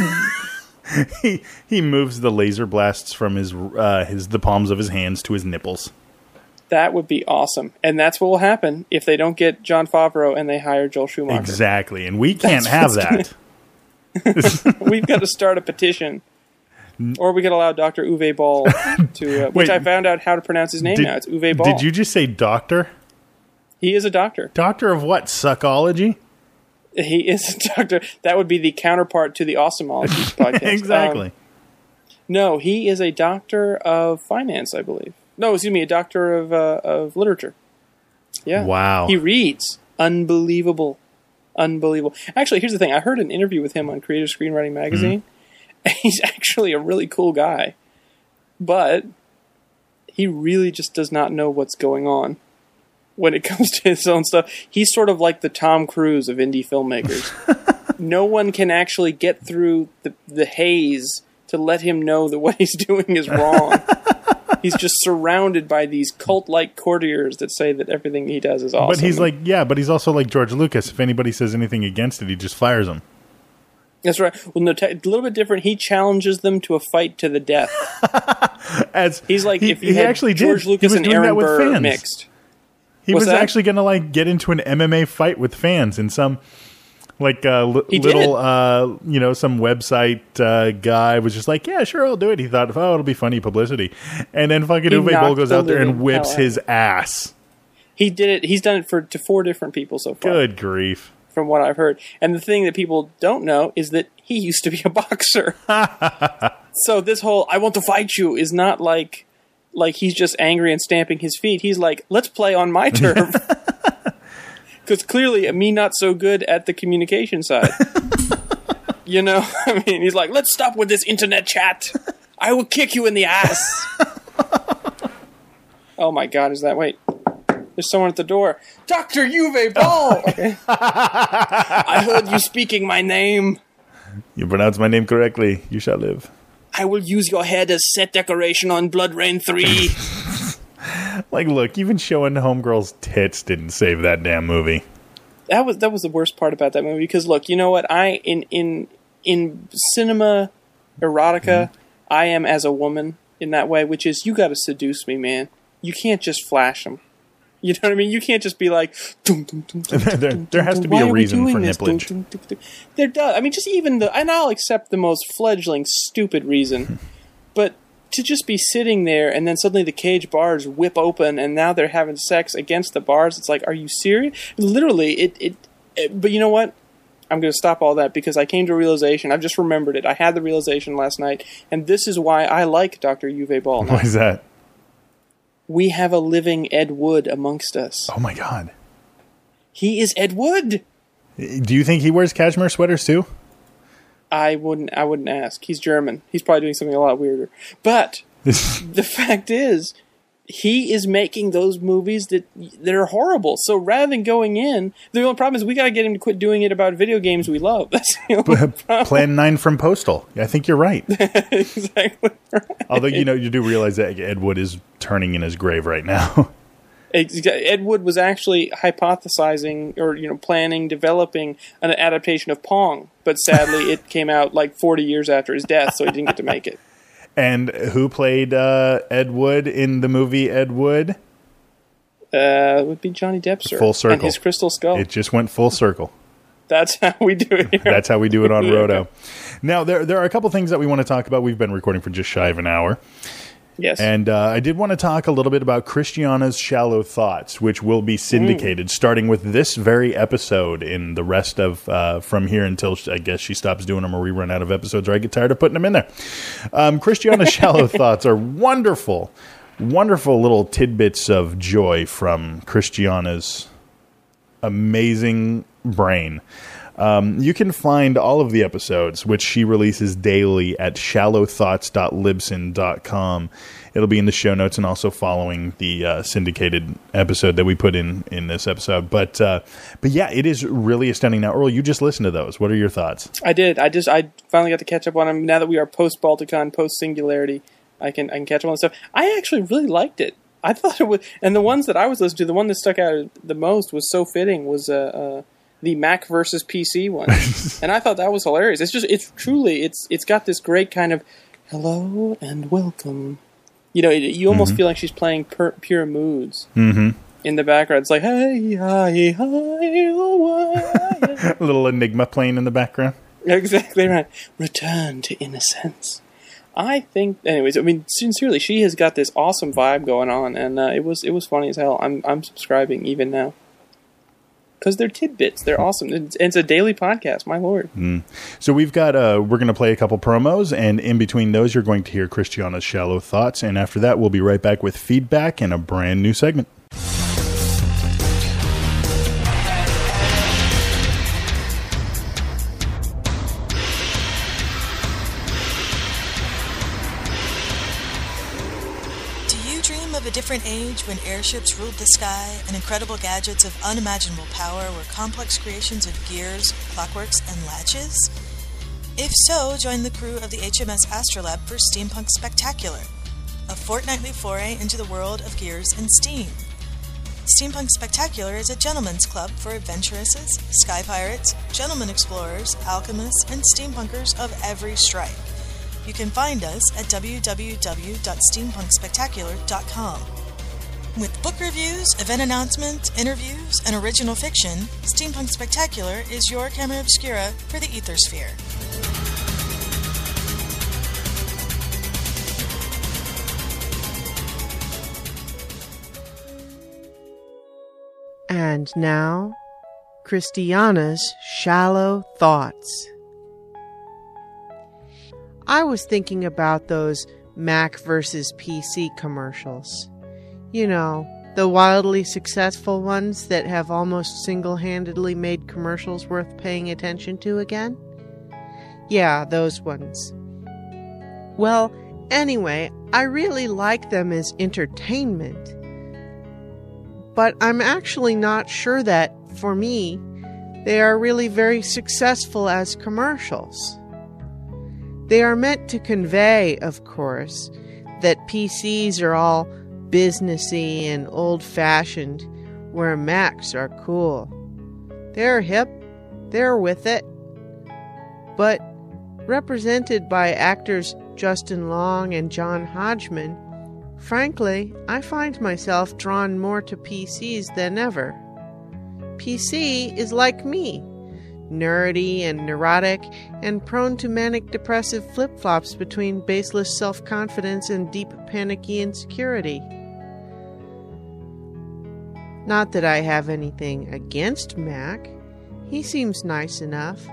[SPEAKER 4] He he moves the laser blasts from his uh, his the palms of his hands to his nipples.
[SPEAKER 5] That would be awesome, and that's what will happen if they don't get Jon Favreau and they hire Joel Schumacher.
[SPEAKER 4] Exactly, and we <laughs> can't have
[SPEAKER 5] what's
[SPEAKER 4] that.
[SPEAKER 5] We've got to start a petition, or we could allow Doctor Uwe Ball <laughs> to, uh, which
[SPEAKER 4] Wait.
[SPEAKER 5] I found out how to pronounce his name
[SPEAKER 4] Did-
[SPEAKER 5] now. It's Uwe Ball.
[SPEAKER 4] Did you just say doctor?
[SPEAKER 5] He is a doctor.
[SPEAKER 4] Doctor of what? Suckology?
[SPEAKER 5] He is a doctor. That would be the counterpart to the Awesomology <laughs> podcast.
[SPEAKER 4] exactly.
[SPEAKER 5] Um, no, he is a doctor of finance, I believe. No, excuse me, a doctor of uh, of literature. Yeah.
[SPEAKER 4] Wow.
[SPEAKER 5] He reads. Unbelievable. Unbelievable. Actually, here's the thing. I heard an interview with him on Creative Screenwriting Magazine.
[SPEAKER 4] Mm-hmm. <laughs>
[SPEAKER 5] He's actually a really cool guy. But he really just does not know what's going on when it <laughs> comes to his own stuff. He's sort of like the Tom Cruise of indie filmmakers. <laughs> no one can actually get through the, the haze to let him know that what he's doing is wrong. he's just surrounded by these cult-like courtiers that say that everything he does is awesome.
[SPEAKER 4] But he's like, yeah, but he's also like George Lucas. If anybody says anything against it, he just fires them.
[SPEAKER 5] That's right. Well, no, te- a little bit different. He challenges them to a fight to the death. <laughs>
[SPEAKER 4] As
[SPEAKER 5] He's like
[SPEAKER 4] he,
[SPEAKER 5] if you
[SPEAKER 4] he
[SPEAKER 5] had
[SPEAKER 4] actually
[SPEAKER 5] George
[SPEAKER 4] did.
[SPEAKER 5] Lucas and Aaron Burr
[SPEAKER 4] fans.
[SPEAKER 5] mixed.
[SPEAKER 4] He
[SPEAKER 5] What's
[SPEAKER 4] was
[SPEAKER 5] that?
[SPEAKER 4] actually going to like get into an MMA fight with fans in some like uh,
[SPEAKER 5] He
[SPEAKER 4] little uh, you know some website uh, guy was just like, yeah, sure, I'll do it. He thought, oh, it'll be funny publicity, and then fucking
[SPEAKER 5] He
[SPEAKER 4] Uwe Boll goes out there and whips
[SPEAKER 5] hell out of
[SPEAKER 4] his ass.
[SPEAKER 5] He did it. He's done it for to four different people so far,
[SPEAKER 4] Good grief!
[SPEAKER 5] From what I've heard. And the thing that people don't know is that he <laughs> used to be a boxer. <laughs> so this whole "I want to fight you" is not like like he's just angry and stamping his feet. He's like, "Let's play on my turf." <laughs> Because clearly, me not so good at the communication side. you know, I mean, he's like, "Let's stop with this internet chat. I will kick you in the ass." oh my God! Is that wait? There's someone at the door. Doctor Uwe Ball. <laughs> I heard you speaking my name.
[SPEAKER 4] You pronounce my name correctly. You shall live.
[SPEAKER 5] I will use your head as set decoration on Blood Rain 3. <laughs>
[SPEAKER 4] Like, look, even showing homegirl's tits didn't save that damn movie.
[SPEAKER 5] that was that was the worst part about that movie because look, you know what? I in in in cinema erotica, mm-hmm. I am as a woman in that way, which is you got to seduce me, man. You can't just flash them. <laughs> You know what I mean? You can't just be like. "Dum, dum, dum, dum, <laughs>
[SPEAKER 4] There- there has to be a reason for
[SPEAKER 5] this?
[SPEAKER 4] Nipplage.
[SPEAKER 5] dum, dum, dum." There does. I mean, just even the, and I'll accept the most fledgling stupid reason, hmm. but to just be sitting there and then suddenly the cage bars whip open and now they're having sex against the bars. It's like, are you serious? Literally, it. it, it but you know what? I'm going to stop all that because I came to a realization. I've just remembered it. I had the realization last night, and this is why I like Dr. Uwe Ball. now.
[SPEAKER 4] Why is that?
[SPEAKER 5] We have a living Ed Wood amongst us.
[SPEAKER 4] Oh my god!
[SPEAKER 5] He is Ed Wood.
[SPEAKER 4] Do you think he wears cashmere sweaters too?
[SPEAKER 5] I wouldn't. I wouldn't ask. He's German. He's probably doing something a lot weirder. But <laughs> the fact is, he is making those movies that that are horrible. So rather than going in, the only problem is we got to get him to quit doing it about video games we love. <laughs> That's the only problem.
[SPEAKER 4] Plan nine from Postal. I think you're right. <laughs>
[SPEAKER 5] exactly. Right.
[SPEAKER 4] Although you know you do realize that Ed Wood is turning in his grave right now. <laughs>
[SPEAKER 5] Ed Wood was actually hypothesizing or you know planning, developing an adaptation of Pong, but sadly it came out like 40 years after his death, so he didn't get to make it.
[SPEAKER 4] And who played uh, Ed Wood in the movie Ed Wood?
[SPEAKER 5] Uh, it would be Johnny Depp, sir.
[SPEAKER 4] Full circle.
[SPEAKER 5] And his crystal skull.
[SPEAKER 4] It just went full circle.
[SPEAKER 5] That's how we do it here.
[SPEAKER 4] That's how we do it on <laughs> Roto. Now there there are a couple things that we want to talk about. We've been recording for just shy of an hour.
[SPEAKER 5] Yes.
[SPEAKER 4] And uh, I did want to talk a little bit about Christiana's Shallow Thoughts, which will be syndicated starting with this very episode in the rest of uh, from here until I guess she stops doing them or we run out of episodes or I get tired of putting them in there. Um, Christiana's <laughs> Shallow Thoughts are wonderful, wonderful little tidbits of joy from Christiana's amazing brain. Um, you can find all of the episodes, which she releases daily, at shallowthoughts.libsyn.com. It'll be in the show notes and also following the uh, syndicated episode that we put in in this episode. But uh, but yeah, it is really astounding. Now, Earl, you just listened to those. What are your thoughts?
[SPEAKER 5] I did. I just I finally got to catch up on them. Now that we are post Balticon, post Singularity, I can I can catch up on stuff. I actually really liked it. I <laughs> thought it was, and the ones that I was listening to, the one that stuck out the most was so fitting was uh, uh the Mac versus PC one, <laughs> and I thought that was hilarious. It's just it's truly it's it's got this great kind of hello and welcome. You know, you almost
[SPEAKER 4] Mm-hmm.
[SPEAKER 5] feel like she's playing per, pure moods
[SPEAKER 4] Mm-hmm.
[SPEAKER 5] in the background. It's like hey hi hi oh. <laughs>
[SPEAKER 4] A little enigma playing in the background.
[SPEAKER 5] exactly right. Return to innocence. I think, anyways. I mean, sincerely, she has got this awesome vibe going on, and uh, it was it was funny as hell. I'm I'm subscribing even now because they're tidbits. They're awesome. It's, it's a daily podcast. My lord.
[SPEAKER 4] So we've got uh we're going to play a couple promos and in between those you're going to hear Christiana's shallow thoughts and after that we'll be right back with feedback and a brand new segment.
[SPEAKER 6] Different age when airships ruled the sky and incredible gadgets of unimaginable power were complex creations of gears, clockworks, and latches? If so, join the crew of the HMS Astrolab for Steampunk Spectacular, a fortnightly foray into the world of gears and steam. Steampunk Spectacular is a gentleman's club for adventuresses, sky pirates, gentlemen explorers, alchemists, and steampunkers of every stripe. You can find us at www.steampunkspectacular.com. With book reviews, event announcements, interviews, and original fiction, Steampunk Spectacular is your camera obscura for the Ethersphere.
[SPEAKER 1] And now, Christiana's shallow thoughts. I was thinking about those Mac versus PC commercials. You know, the wildly successful ones that have almost single handedly made commercials worth paying attention to again? Yeah, those ones. Well, anyway, I really like them as entertainment. But I'm actually not sure that, for me, they are really very successful as commercials. They are meant to convey, of course, that PCs are all businessy and old fashioned, where Macs are cool. They're hip, they're with it. But represented by actors Justin Long and John Hodgman, frankly, I find myself drawn more to PCs than ever. PC is like me nerdy and neurotic, and prone to manic depressive flip flops between baseless self confidence and deep panicky insecurity. Not that I have anything against Mac, he seems nice enough,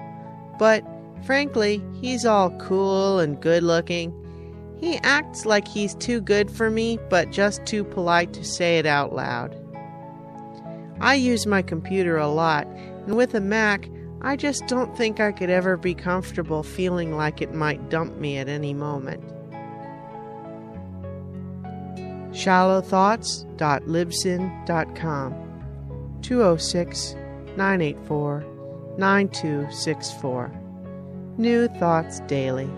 [SPEAKER 1] but frankly, he's all cool and good looking. He acts like he's too good for me, but just too polite to say it out loud. I use my computer a lot, and with a Mac, I just don't think I could ever be comfortable feeling like it might dump me at any moment. shallowthoughts.libsyn.com 206 984 9264 New Thoughts Daily.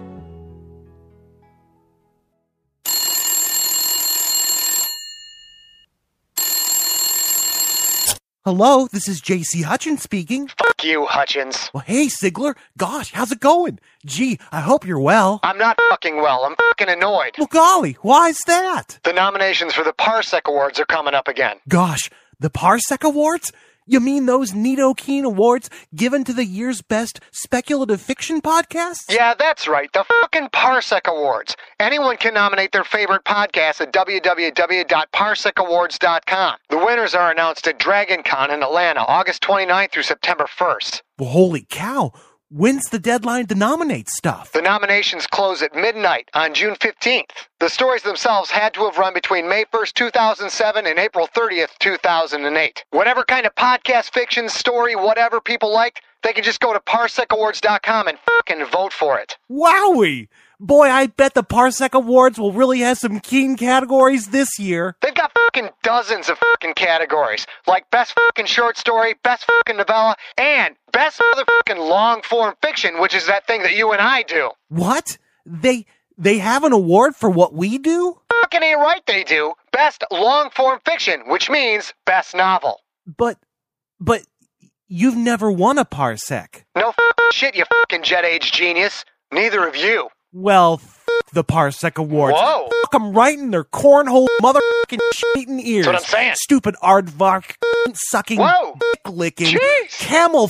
[SPEAKER 7] Hello, this is JC Hutchins speaking.
[SPEAKER 8] Fuck you, Hutchins.
[SPEAKER 7] Well, hey, Sigler. Gosh, how's it going? Gee, I hope you're well.
[SPEAKER 8] I'm not fucking well. I'm fucking annoyed.
[SPEAKER 7] Well, golly, why's that?
[SPEAKER 8] The nominations for the Parsec Awards are coming up again.
[SPEAKER 7] Gosh, the Parsec Awards? You mean those Nito Keen Awards given to the year's best speculative fiction podcasts?
[SPEAKER 8] Yeah, that's right. The fucking Parsec Awards. Anyone can nominate their favorite podcast at www.parsecawards.com. The winners are announced at DragonCon in Atlanta, August 29th through September 1st.
[SPEAKER 7] Well, holy cow. When's the deadline to nominate stuff?
[SPEAKER 8] The nominations close at midnight on June 15th. The stories themselves had to have run between May 1st, 2007 and April 30th, 2008. Whatever kind of podcast, fiction, story, whatever people liked, they can just go to parsecawards.com and fucking vote for it.
[SPEAKER 7] Wowie! Boy, I bet the Parsec Awards will really have some keen categories this year.
[SPEAKER 8] They've got fucking dozens of fucking categories, like best fucking short story, best fucking novella, and best motherfucking long form fiction, which is that thing that you and I do.
[SPEAKER 7] What? They they have an award for what we do?
[SPEAKER 8] Fucking ain't right, they do. Best long form fiction, which means best novel.
[SPEAKER 7] But but you've never won a Parsec.
[SPEAKER 8] No shit, you fucking jet age genius. Neither of you.
[SPEAKER 7] Well, f- the Parsec Awards.
[SPEAKER 8] Whoa.
[SPEAKER 7] Fuck 'em right in their cornhole motherfucking shit ears.
[SPEAKER 8] what I'm saying.
[SPEAKER 7] Stupid aardvark sucking, dick licking, camel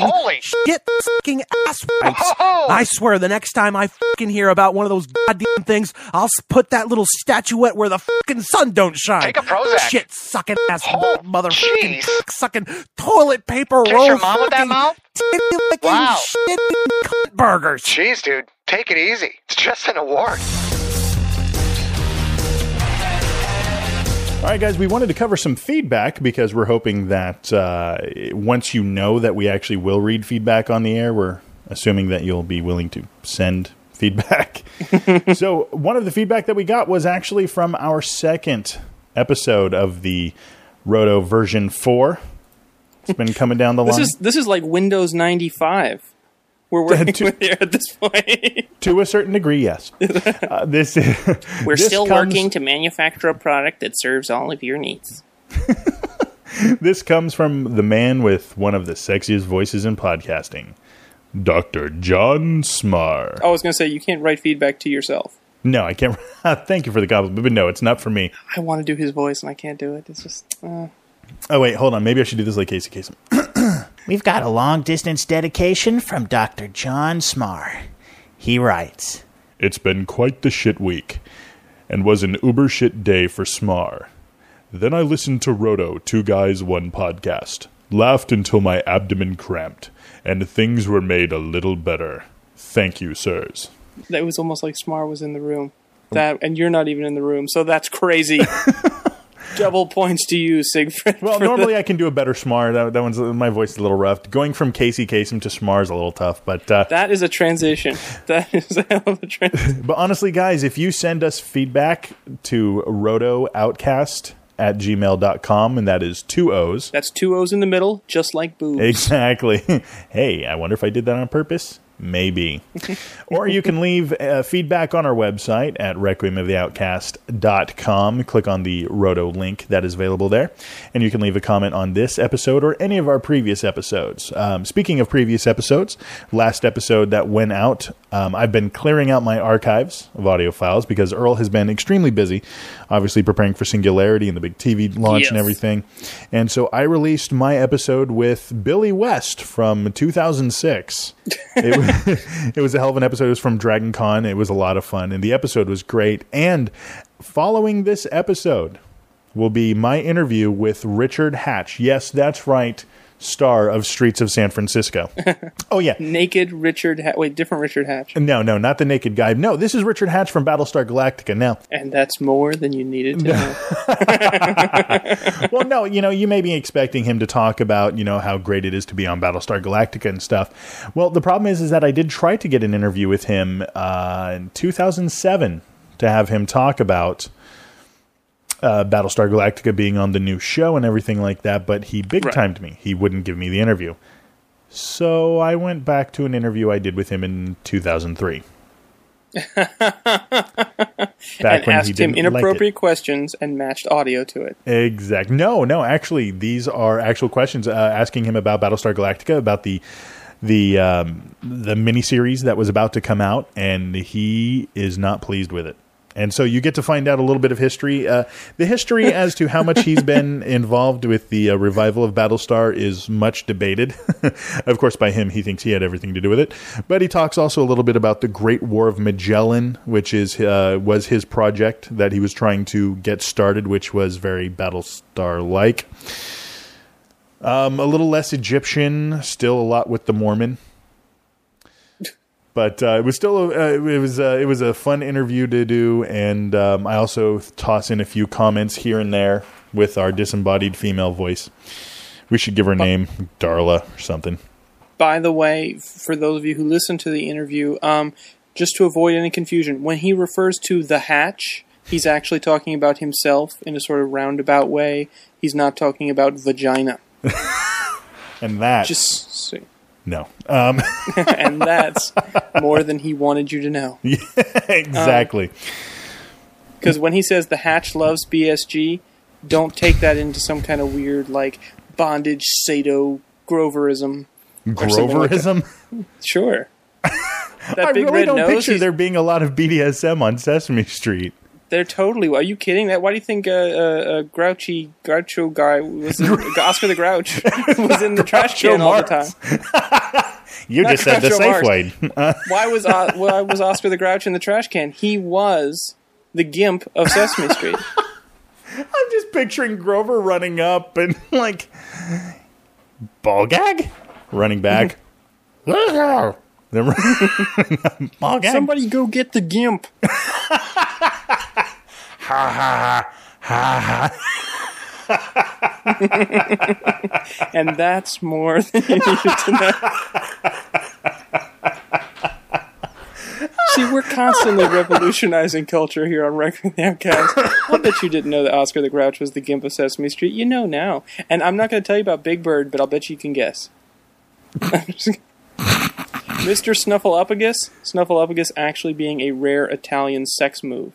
[SPEAKER 8] Holy
[SPEAKER 7] shit sucking ass wipes.
[SPEAKER 8] Whoa. Oh.
[SPEAKER 7] I swear, the next time I fucking hear about one of those goddamn things, I'll put that little statuette where the fucking sun don't shine.
[SPEAKER 8] Take a Prozac.
[SPEAKER 7] Shit sucking ass
[SPEAKER 8] Oh,
[SPEAKER 7] motherfucking sucking toilet paper
[SPEAKER 8] Kiss
[SPEAKER 7] roll
[SPEAKER 8] your mom with that mouth? Wow.
[SPEAKER 7] shit cunt burgers.
[SPEAKER 8] Jeez, dude. Take it easy. It's just an award.
[SPEAKER 4] All right, guys, we wanted to cover some feedback because we're hoping that uh, once you know that we actually will read feedback on the air, we're assuming that you'll be willing to send <laughs> feedback. <laughs> so, one of the feedback that we got was actually from our second episode of the Roto version 4. It's been coming down the
[SPEAKER 5] This
[SPEAKER 4] line
[SPEAKER 5] is this is like Windows 95. We're working
[SPEAKER 4] To-
[SPEAKER 5] with here at this point. <laughs>
[SPEAKER 4] to a certain degree, yes. <laughs> Uh, this
[SPEAKER 9] We're
[SPEAKER 4] this
[SPEAKER 9] still
[SPEAKER 4] comes-
[SPEAKER 9] working to manufacture a product that serves all of your needs. <laughs>
[SPEAKER 4] This comes from the man with one of the sexiest voices in podcasting, Dr. John Smar.
[SPEAKER 5] I was gonna say you can't write feedback to yourself.
[SPEAKER 4] No, I can't. Thank you for the compliment, but no, it's not for me.
[SPEAKER 5] I want to do his voice and I can't do it. It's just uh,
[SPEAKER 4] Oh, wait, hold on. Maybe I should do this like Casey Kasem. <clears throat>
[SPEAKER 10] We've got a long distance dedication from Dr. John Smar. He writes
[SPEAKER 4] It's been quite the shit week, and was an uber shit day for Smar. Then I listened to Roto, Two Guys, One Podcast, laughed until my abdomen cramped, and things were made a little better. Thank you, sirs.
[SPEAKER 5] that was almost like Smar was in the room. Um, that and you're not even in the room, so that's crazy. <laughs> Double points to you, Siegfried.
[SPEAKER 4] Well, normally
[SPEAKER 5] the-
[SPEAKER 4] I can do a better Smar. That, that one's my voice is a little rough. Going from Casey Kasem to Smar is a little tough, but uh,
[SPEAKER 5] that is a transition. <laughs> That is a hell of a transition.
[SPEAKER 4] But honestly, guys, if you send us feedback to rotooutcast at gmail.com, and that is two O's.
[SPEAKER 5] That's two O's in the middle, just like boobs.
[SPEAKER 4] Exactly. <laughs> hey, I wonder if I did that on purpose. Maybe. <laughs> or you can leave uh, feedback on our website at requiemoftheoutcast.com. Click on the Roto link that is available there. And you can leave a comment on this episode or any of our previous episodes. Um, speaking of previous episodes, last episode that went out, um, I've been clearing out my archives of audio files because Earl has been extremely busy, obviously preparing for Singularity and the big TV launch and everything. And so I released my episode with Billy West from 2006. It was, <laughs> <laughs> it was a hell of an episode. It was from Dragon Con. It was a lot of fun, and the episode was great. And following this episode will be my interview with Richard Hatch. Yes, that's right, star of Streets of San Francisco. <laughs> oh, yeah.
[SPEAKER 5] Naked Richard. Ha- Wait, different Richard Hatch.
[SPEAKER 4] No, no, not the naked guy. No, this is Richard Hatch from Battlestar Galactica. Now,
[SPEAKER 5] And that's more than you needed to know. <laughs>
[SPEAKER 4] well, no, you know, you may be expecting him to talk about, you know, how great it is to be on Battlestar Galactica and stuff. Well, the problem is, is that I did try to get an interview with him uh, in 2007 to have him talk about uh, Battlestar Galactica being on the new show and everything like that, but he big timed me. He wouldn't give me the interview. So I went back to an interview I did with him in 2003. <laughs> Back
[SPEAKER 5] and
[SPEAKER 4] when he
[SPEAKER 5] asked him
[SPEAKER 4] didn't like
[SPEAKER 5] inappropriate questions and matched audio to it.
[SPEAKER 4] Exact. No, no. Actually, these are actual questions uh, asking him about Battlestar Galactica, about the the um, the miniseries that was about to come out, and he is not pleased with it. And so you get to find out a little bit of history. Uh, the history <laughs> as to how much he's been involved with the uh, revival of Battlestar is much debated. <laughs> of course, by him, he thinks he had everything to do with it. But he talks also a little bit about the Great War of Magellan, which is uh, was his project that he was trying to get started, which was very Battlestar like. Um, a little less Egyptian, still a lot with the Mormon. But uh, it was still a, uh, it was uh, it was a fun interview to do, and um, I also toss in a few comments here and there with our disembodied female voice. We should give her name Darla or something.
[SPEAKER 5] By the way, for those of you who listen to the interview, um, just to avoid any confusion, when he refers to the hatch, he's actually talking about himself in a sort of roundabout way. He's not talking about vagina. <laughs>
[SPEAKER 4] And that
[SPEAKER 5] Just so,
[SPEAKER 4] no, um, <laughs>
[SPEAKER 5] and that's more than he wanted you to know. <laughs>
[SPEAKER 4] Yeah, exactly.
[SPEAKER 5] Because when he says the hatch loves BSG, don't take that into some kind of weird like bondage sado groverism. something like.
[SPEAKER 4] Groverism. <laughs>
[SPEAKER 5] Sure. that
[SPEAKER 4] I
[SPEAKER 5] big
[SPEAKER 4] really
[SPEAKER 5] red
[SPEAKER 4] don't
[SPEAKER 5] nose.
[SPEAKER 4] picture
[SPEAKER 5] he's-
[SPEAKER 4] there being a lot of BDSM on Sesame Street.
[SPEAKER 5] They're totally. Are you kidding? That? Why do you think uh, uh, uh, Grouchy Groucho guy was in, <laughs> Oscar the Grouch was in the trash can all the time? <laughs>
[SPEAKER 4] You
[SPEAKER 5] Not
[SPEAKER 4] just said the. Safeway. Uh, <laughs>
[SPEAKER 5] Why was uh, why was Oscar the Grouch in the trash can? He was the gimp of Sesame Street.
[SPEAKER 4] I'm just picturing Grover running up and like ball gag, running back. Ball gag.
[SPEAKER 5] Somebody go get the gimp.
[SPEAKER 4] Ha ha ha ha. <laughs>
[SPEAKER 5] and that's more than you need to know. See, we're constantly revolutionizing culture here on Requiem of the Outcast. I bet you didn't know that Oscar the Grouch was the gimp of Sesame Street. You know now. And I'm not going to tell you about Big Bird, but I'll bet you can guess. <laughs> Mr. Snuffleupagus, Snuffleupagus actually being a rare Italian sex move.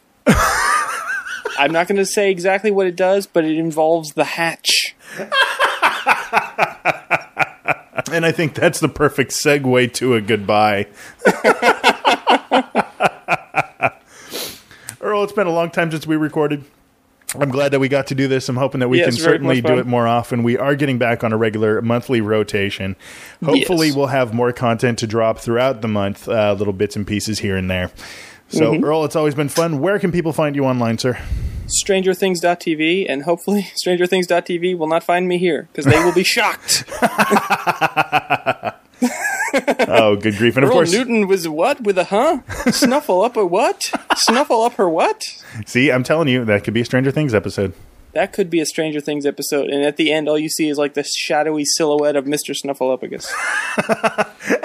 [SPEAKER 5] I'm not going to say exactly what it does, but it involves the hatch.
[SPEAKER 4] And I think that's the perfect segue to a goodbye. <laughs> Earl, it's been a long time since we recorded. I'm glad that we got to do this. I'm hoping that we
[SPEAKER 5] Yes,
[SPEAKER 4] can certainly do it more often. We are getting back on a regular monthly rotation. Hopefully,
[SPEAKER 5] Yes.
[SPEAKER 4] we'll have more content to drop throughout the month, uh, little bits and pieces here and there. So,
[SPEAKER 5] Mhm.
[SPEAKER 4] Earl, it's always been fun. Where can people find you online, sir?
[SPEAKER 5] StrangerThings.tv, and hopefully <laughs> StrangerThings.tv will not find me here because they will be <laughs> shocked. <laughs>
[SPEAKER 4] oh, good grief! And of course,
[SPEAKER 5] Newton was what with a huh? Snuffle up a what? Snuffle up her what?
[SPEAKER 4] see, I'm telling you, that could be a Stranger Things episode.
[SPEAKER 5] That could be a Stranger Things episode, and at the end, all you see is like the shadowy silhouette of Mister Snuffleupagus.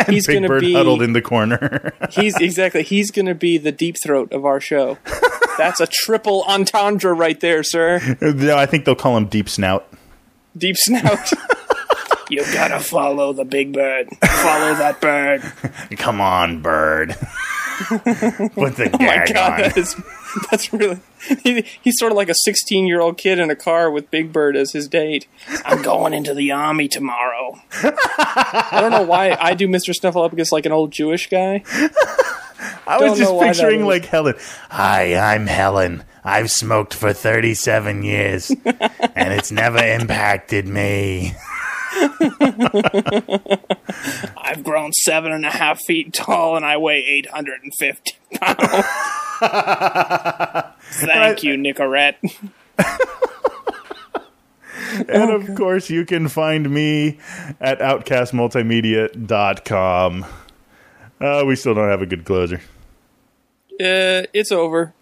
[SPEAKER 5] <laughs> he's
[SPEAKER 4] Big
[SPEAKER 5] gonna
[SPEAKER 4] Bird
[SPEAKER 5] be
[SPEAKER 4] huddled in the corner. <laughs>
[SPEAKER 5] he's exactly he's gonna be the deep throat of our show. <laughs> That's a triple entendre right there, sir.
[SPEAKER 4] no, I think they'll call him Deep Snout.
[SPEAKER 5] Deep snout.
[SPEAKER 9] You gotta follow the big bird. Follow that bird.
[SPEAKER 4] Come on, bird. Put the
[SPEAKER 5] Oh my god,
[SPEAKER 4] on. <laughs>
[SPEAKER 5] that is really he, he's sort of like a 16 year old kid in a car with Big Bird as his date.
[SPEAKER 9] I'm going into the army tomorrow.
[SPEAKER 5] I don't know why I do Mr. Snuffleupagus like an old Jewish guy. <laughs>
[SPEAKER 4] I was just picturing like Helen. Hi, I'm Helen. I've smoked for 37 years, <laughs> and it's never impacted me. <laughs>
[SPEAKER 9] I've grown seven and a half feet tall and I weigh 850 pounds. <laughs> Thank you, Nicorette. <laughs>
[SPEAKER 4] And of course, you can find me at outcastmultimedia.com. Uh, we still don't have a good closer.
[SPEAKER 5] Uh, it's over.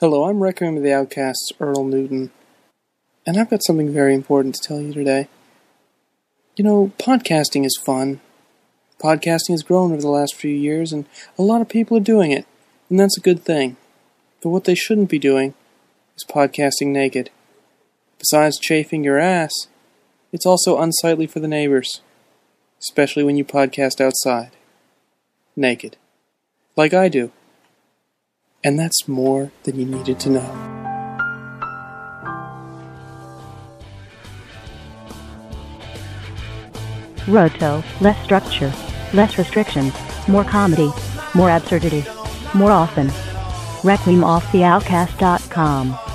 [SPEAKER 5] Hello, I'm Requiem of the Outcasts, Earl Newton, and I've got something very important to tell you today. You know, podcasting is fun. Podcasting has grown over the last few years, and a lot of people are doing it, and that's a good thing. But what they shouldn't be doing is podcasting naked. Besides chafing your ass, it's also unsightly for the neighbors especially when you podcast outside. Naked. Like I do. And that's more than you needed to know.
[SPEAKER 2] Roto, less structure, less restrictions, more comedy, more absurdity, more often. RequiemOfTheOutcast.com.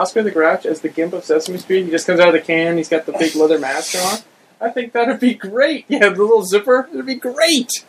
[SPEAKER 5] Oscar the Grouch as the Gimp of Sesame Street. He just comes out of the can. He's got the big leather mask on. I think that'd be great. <laughs> Yeah, the little zipper. It'd be great.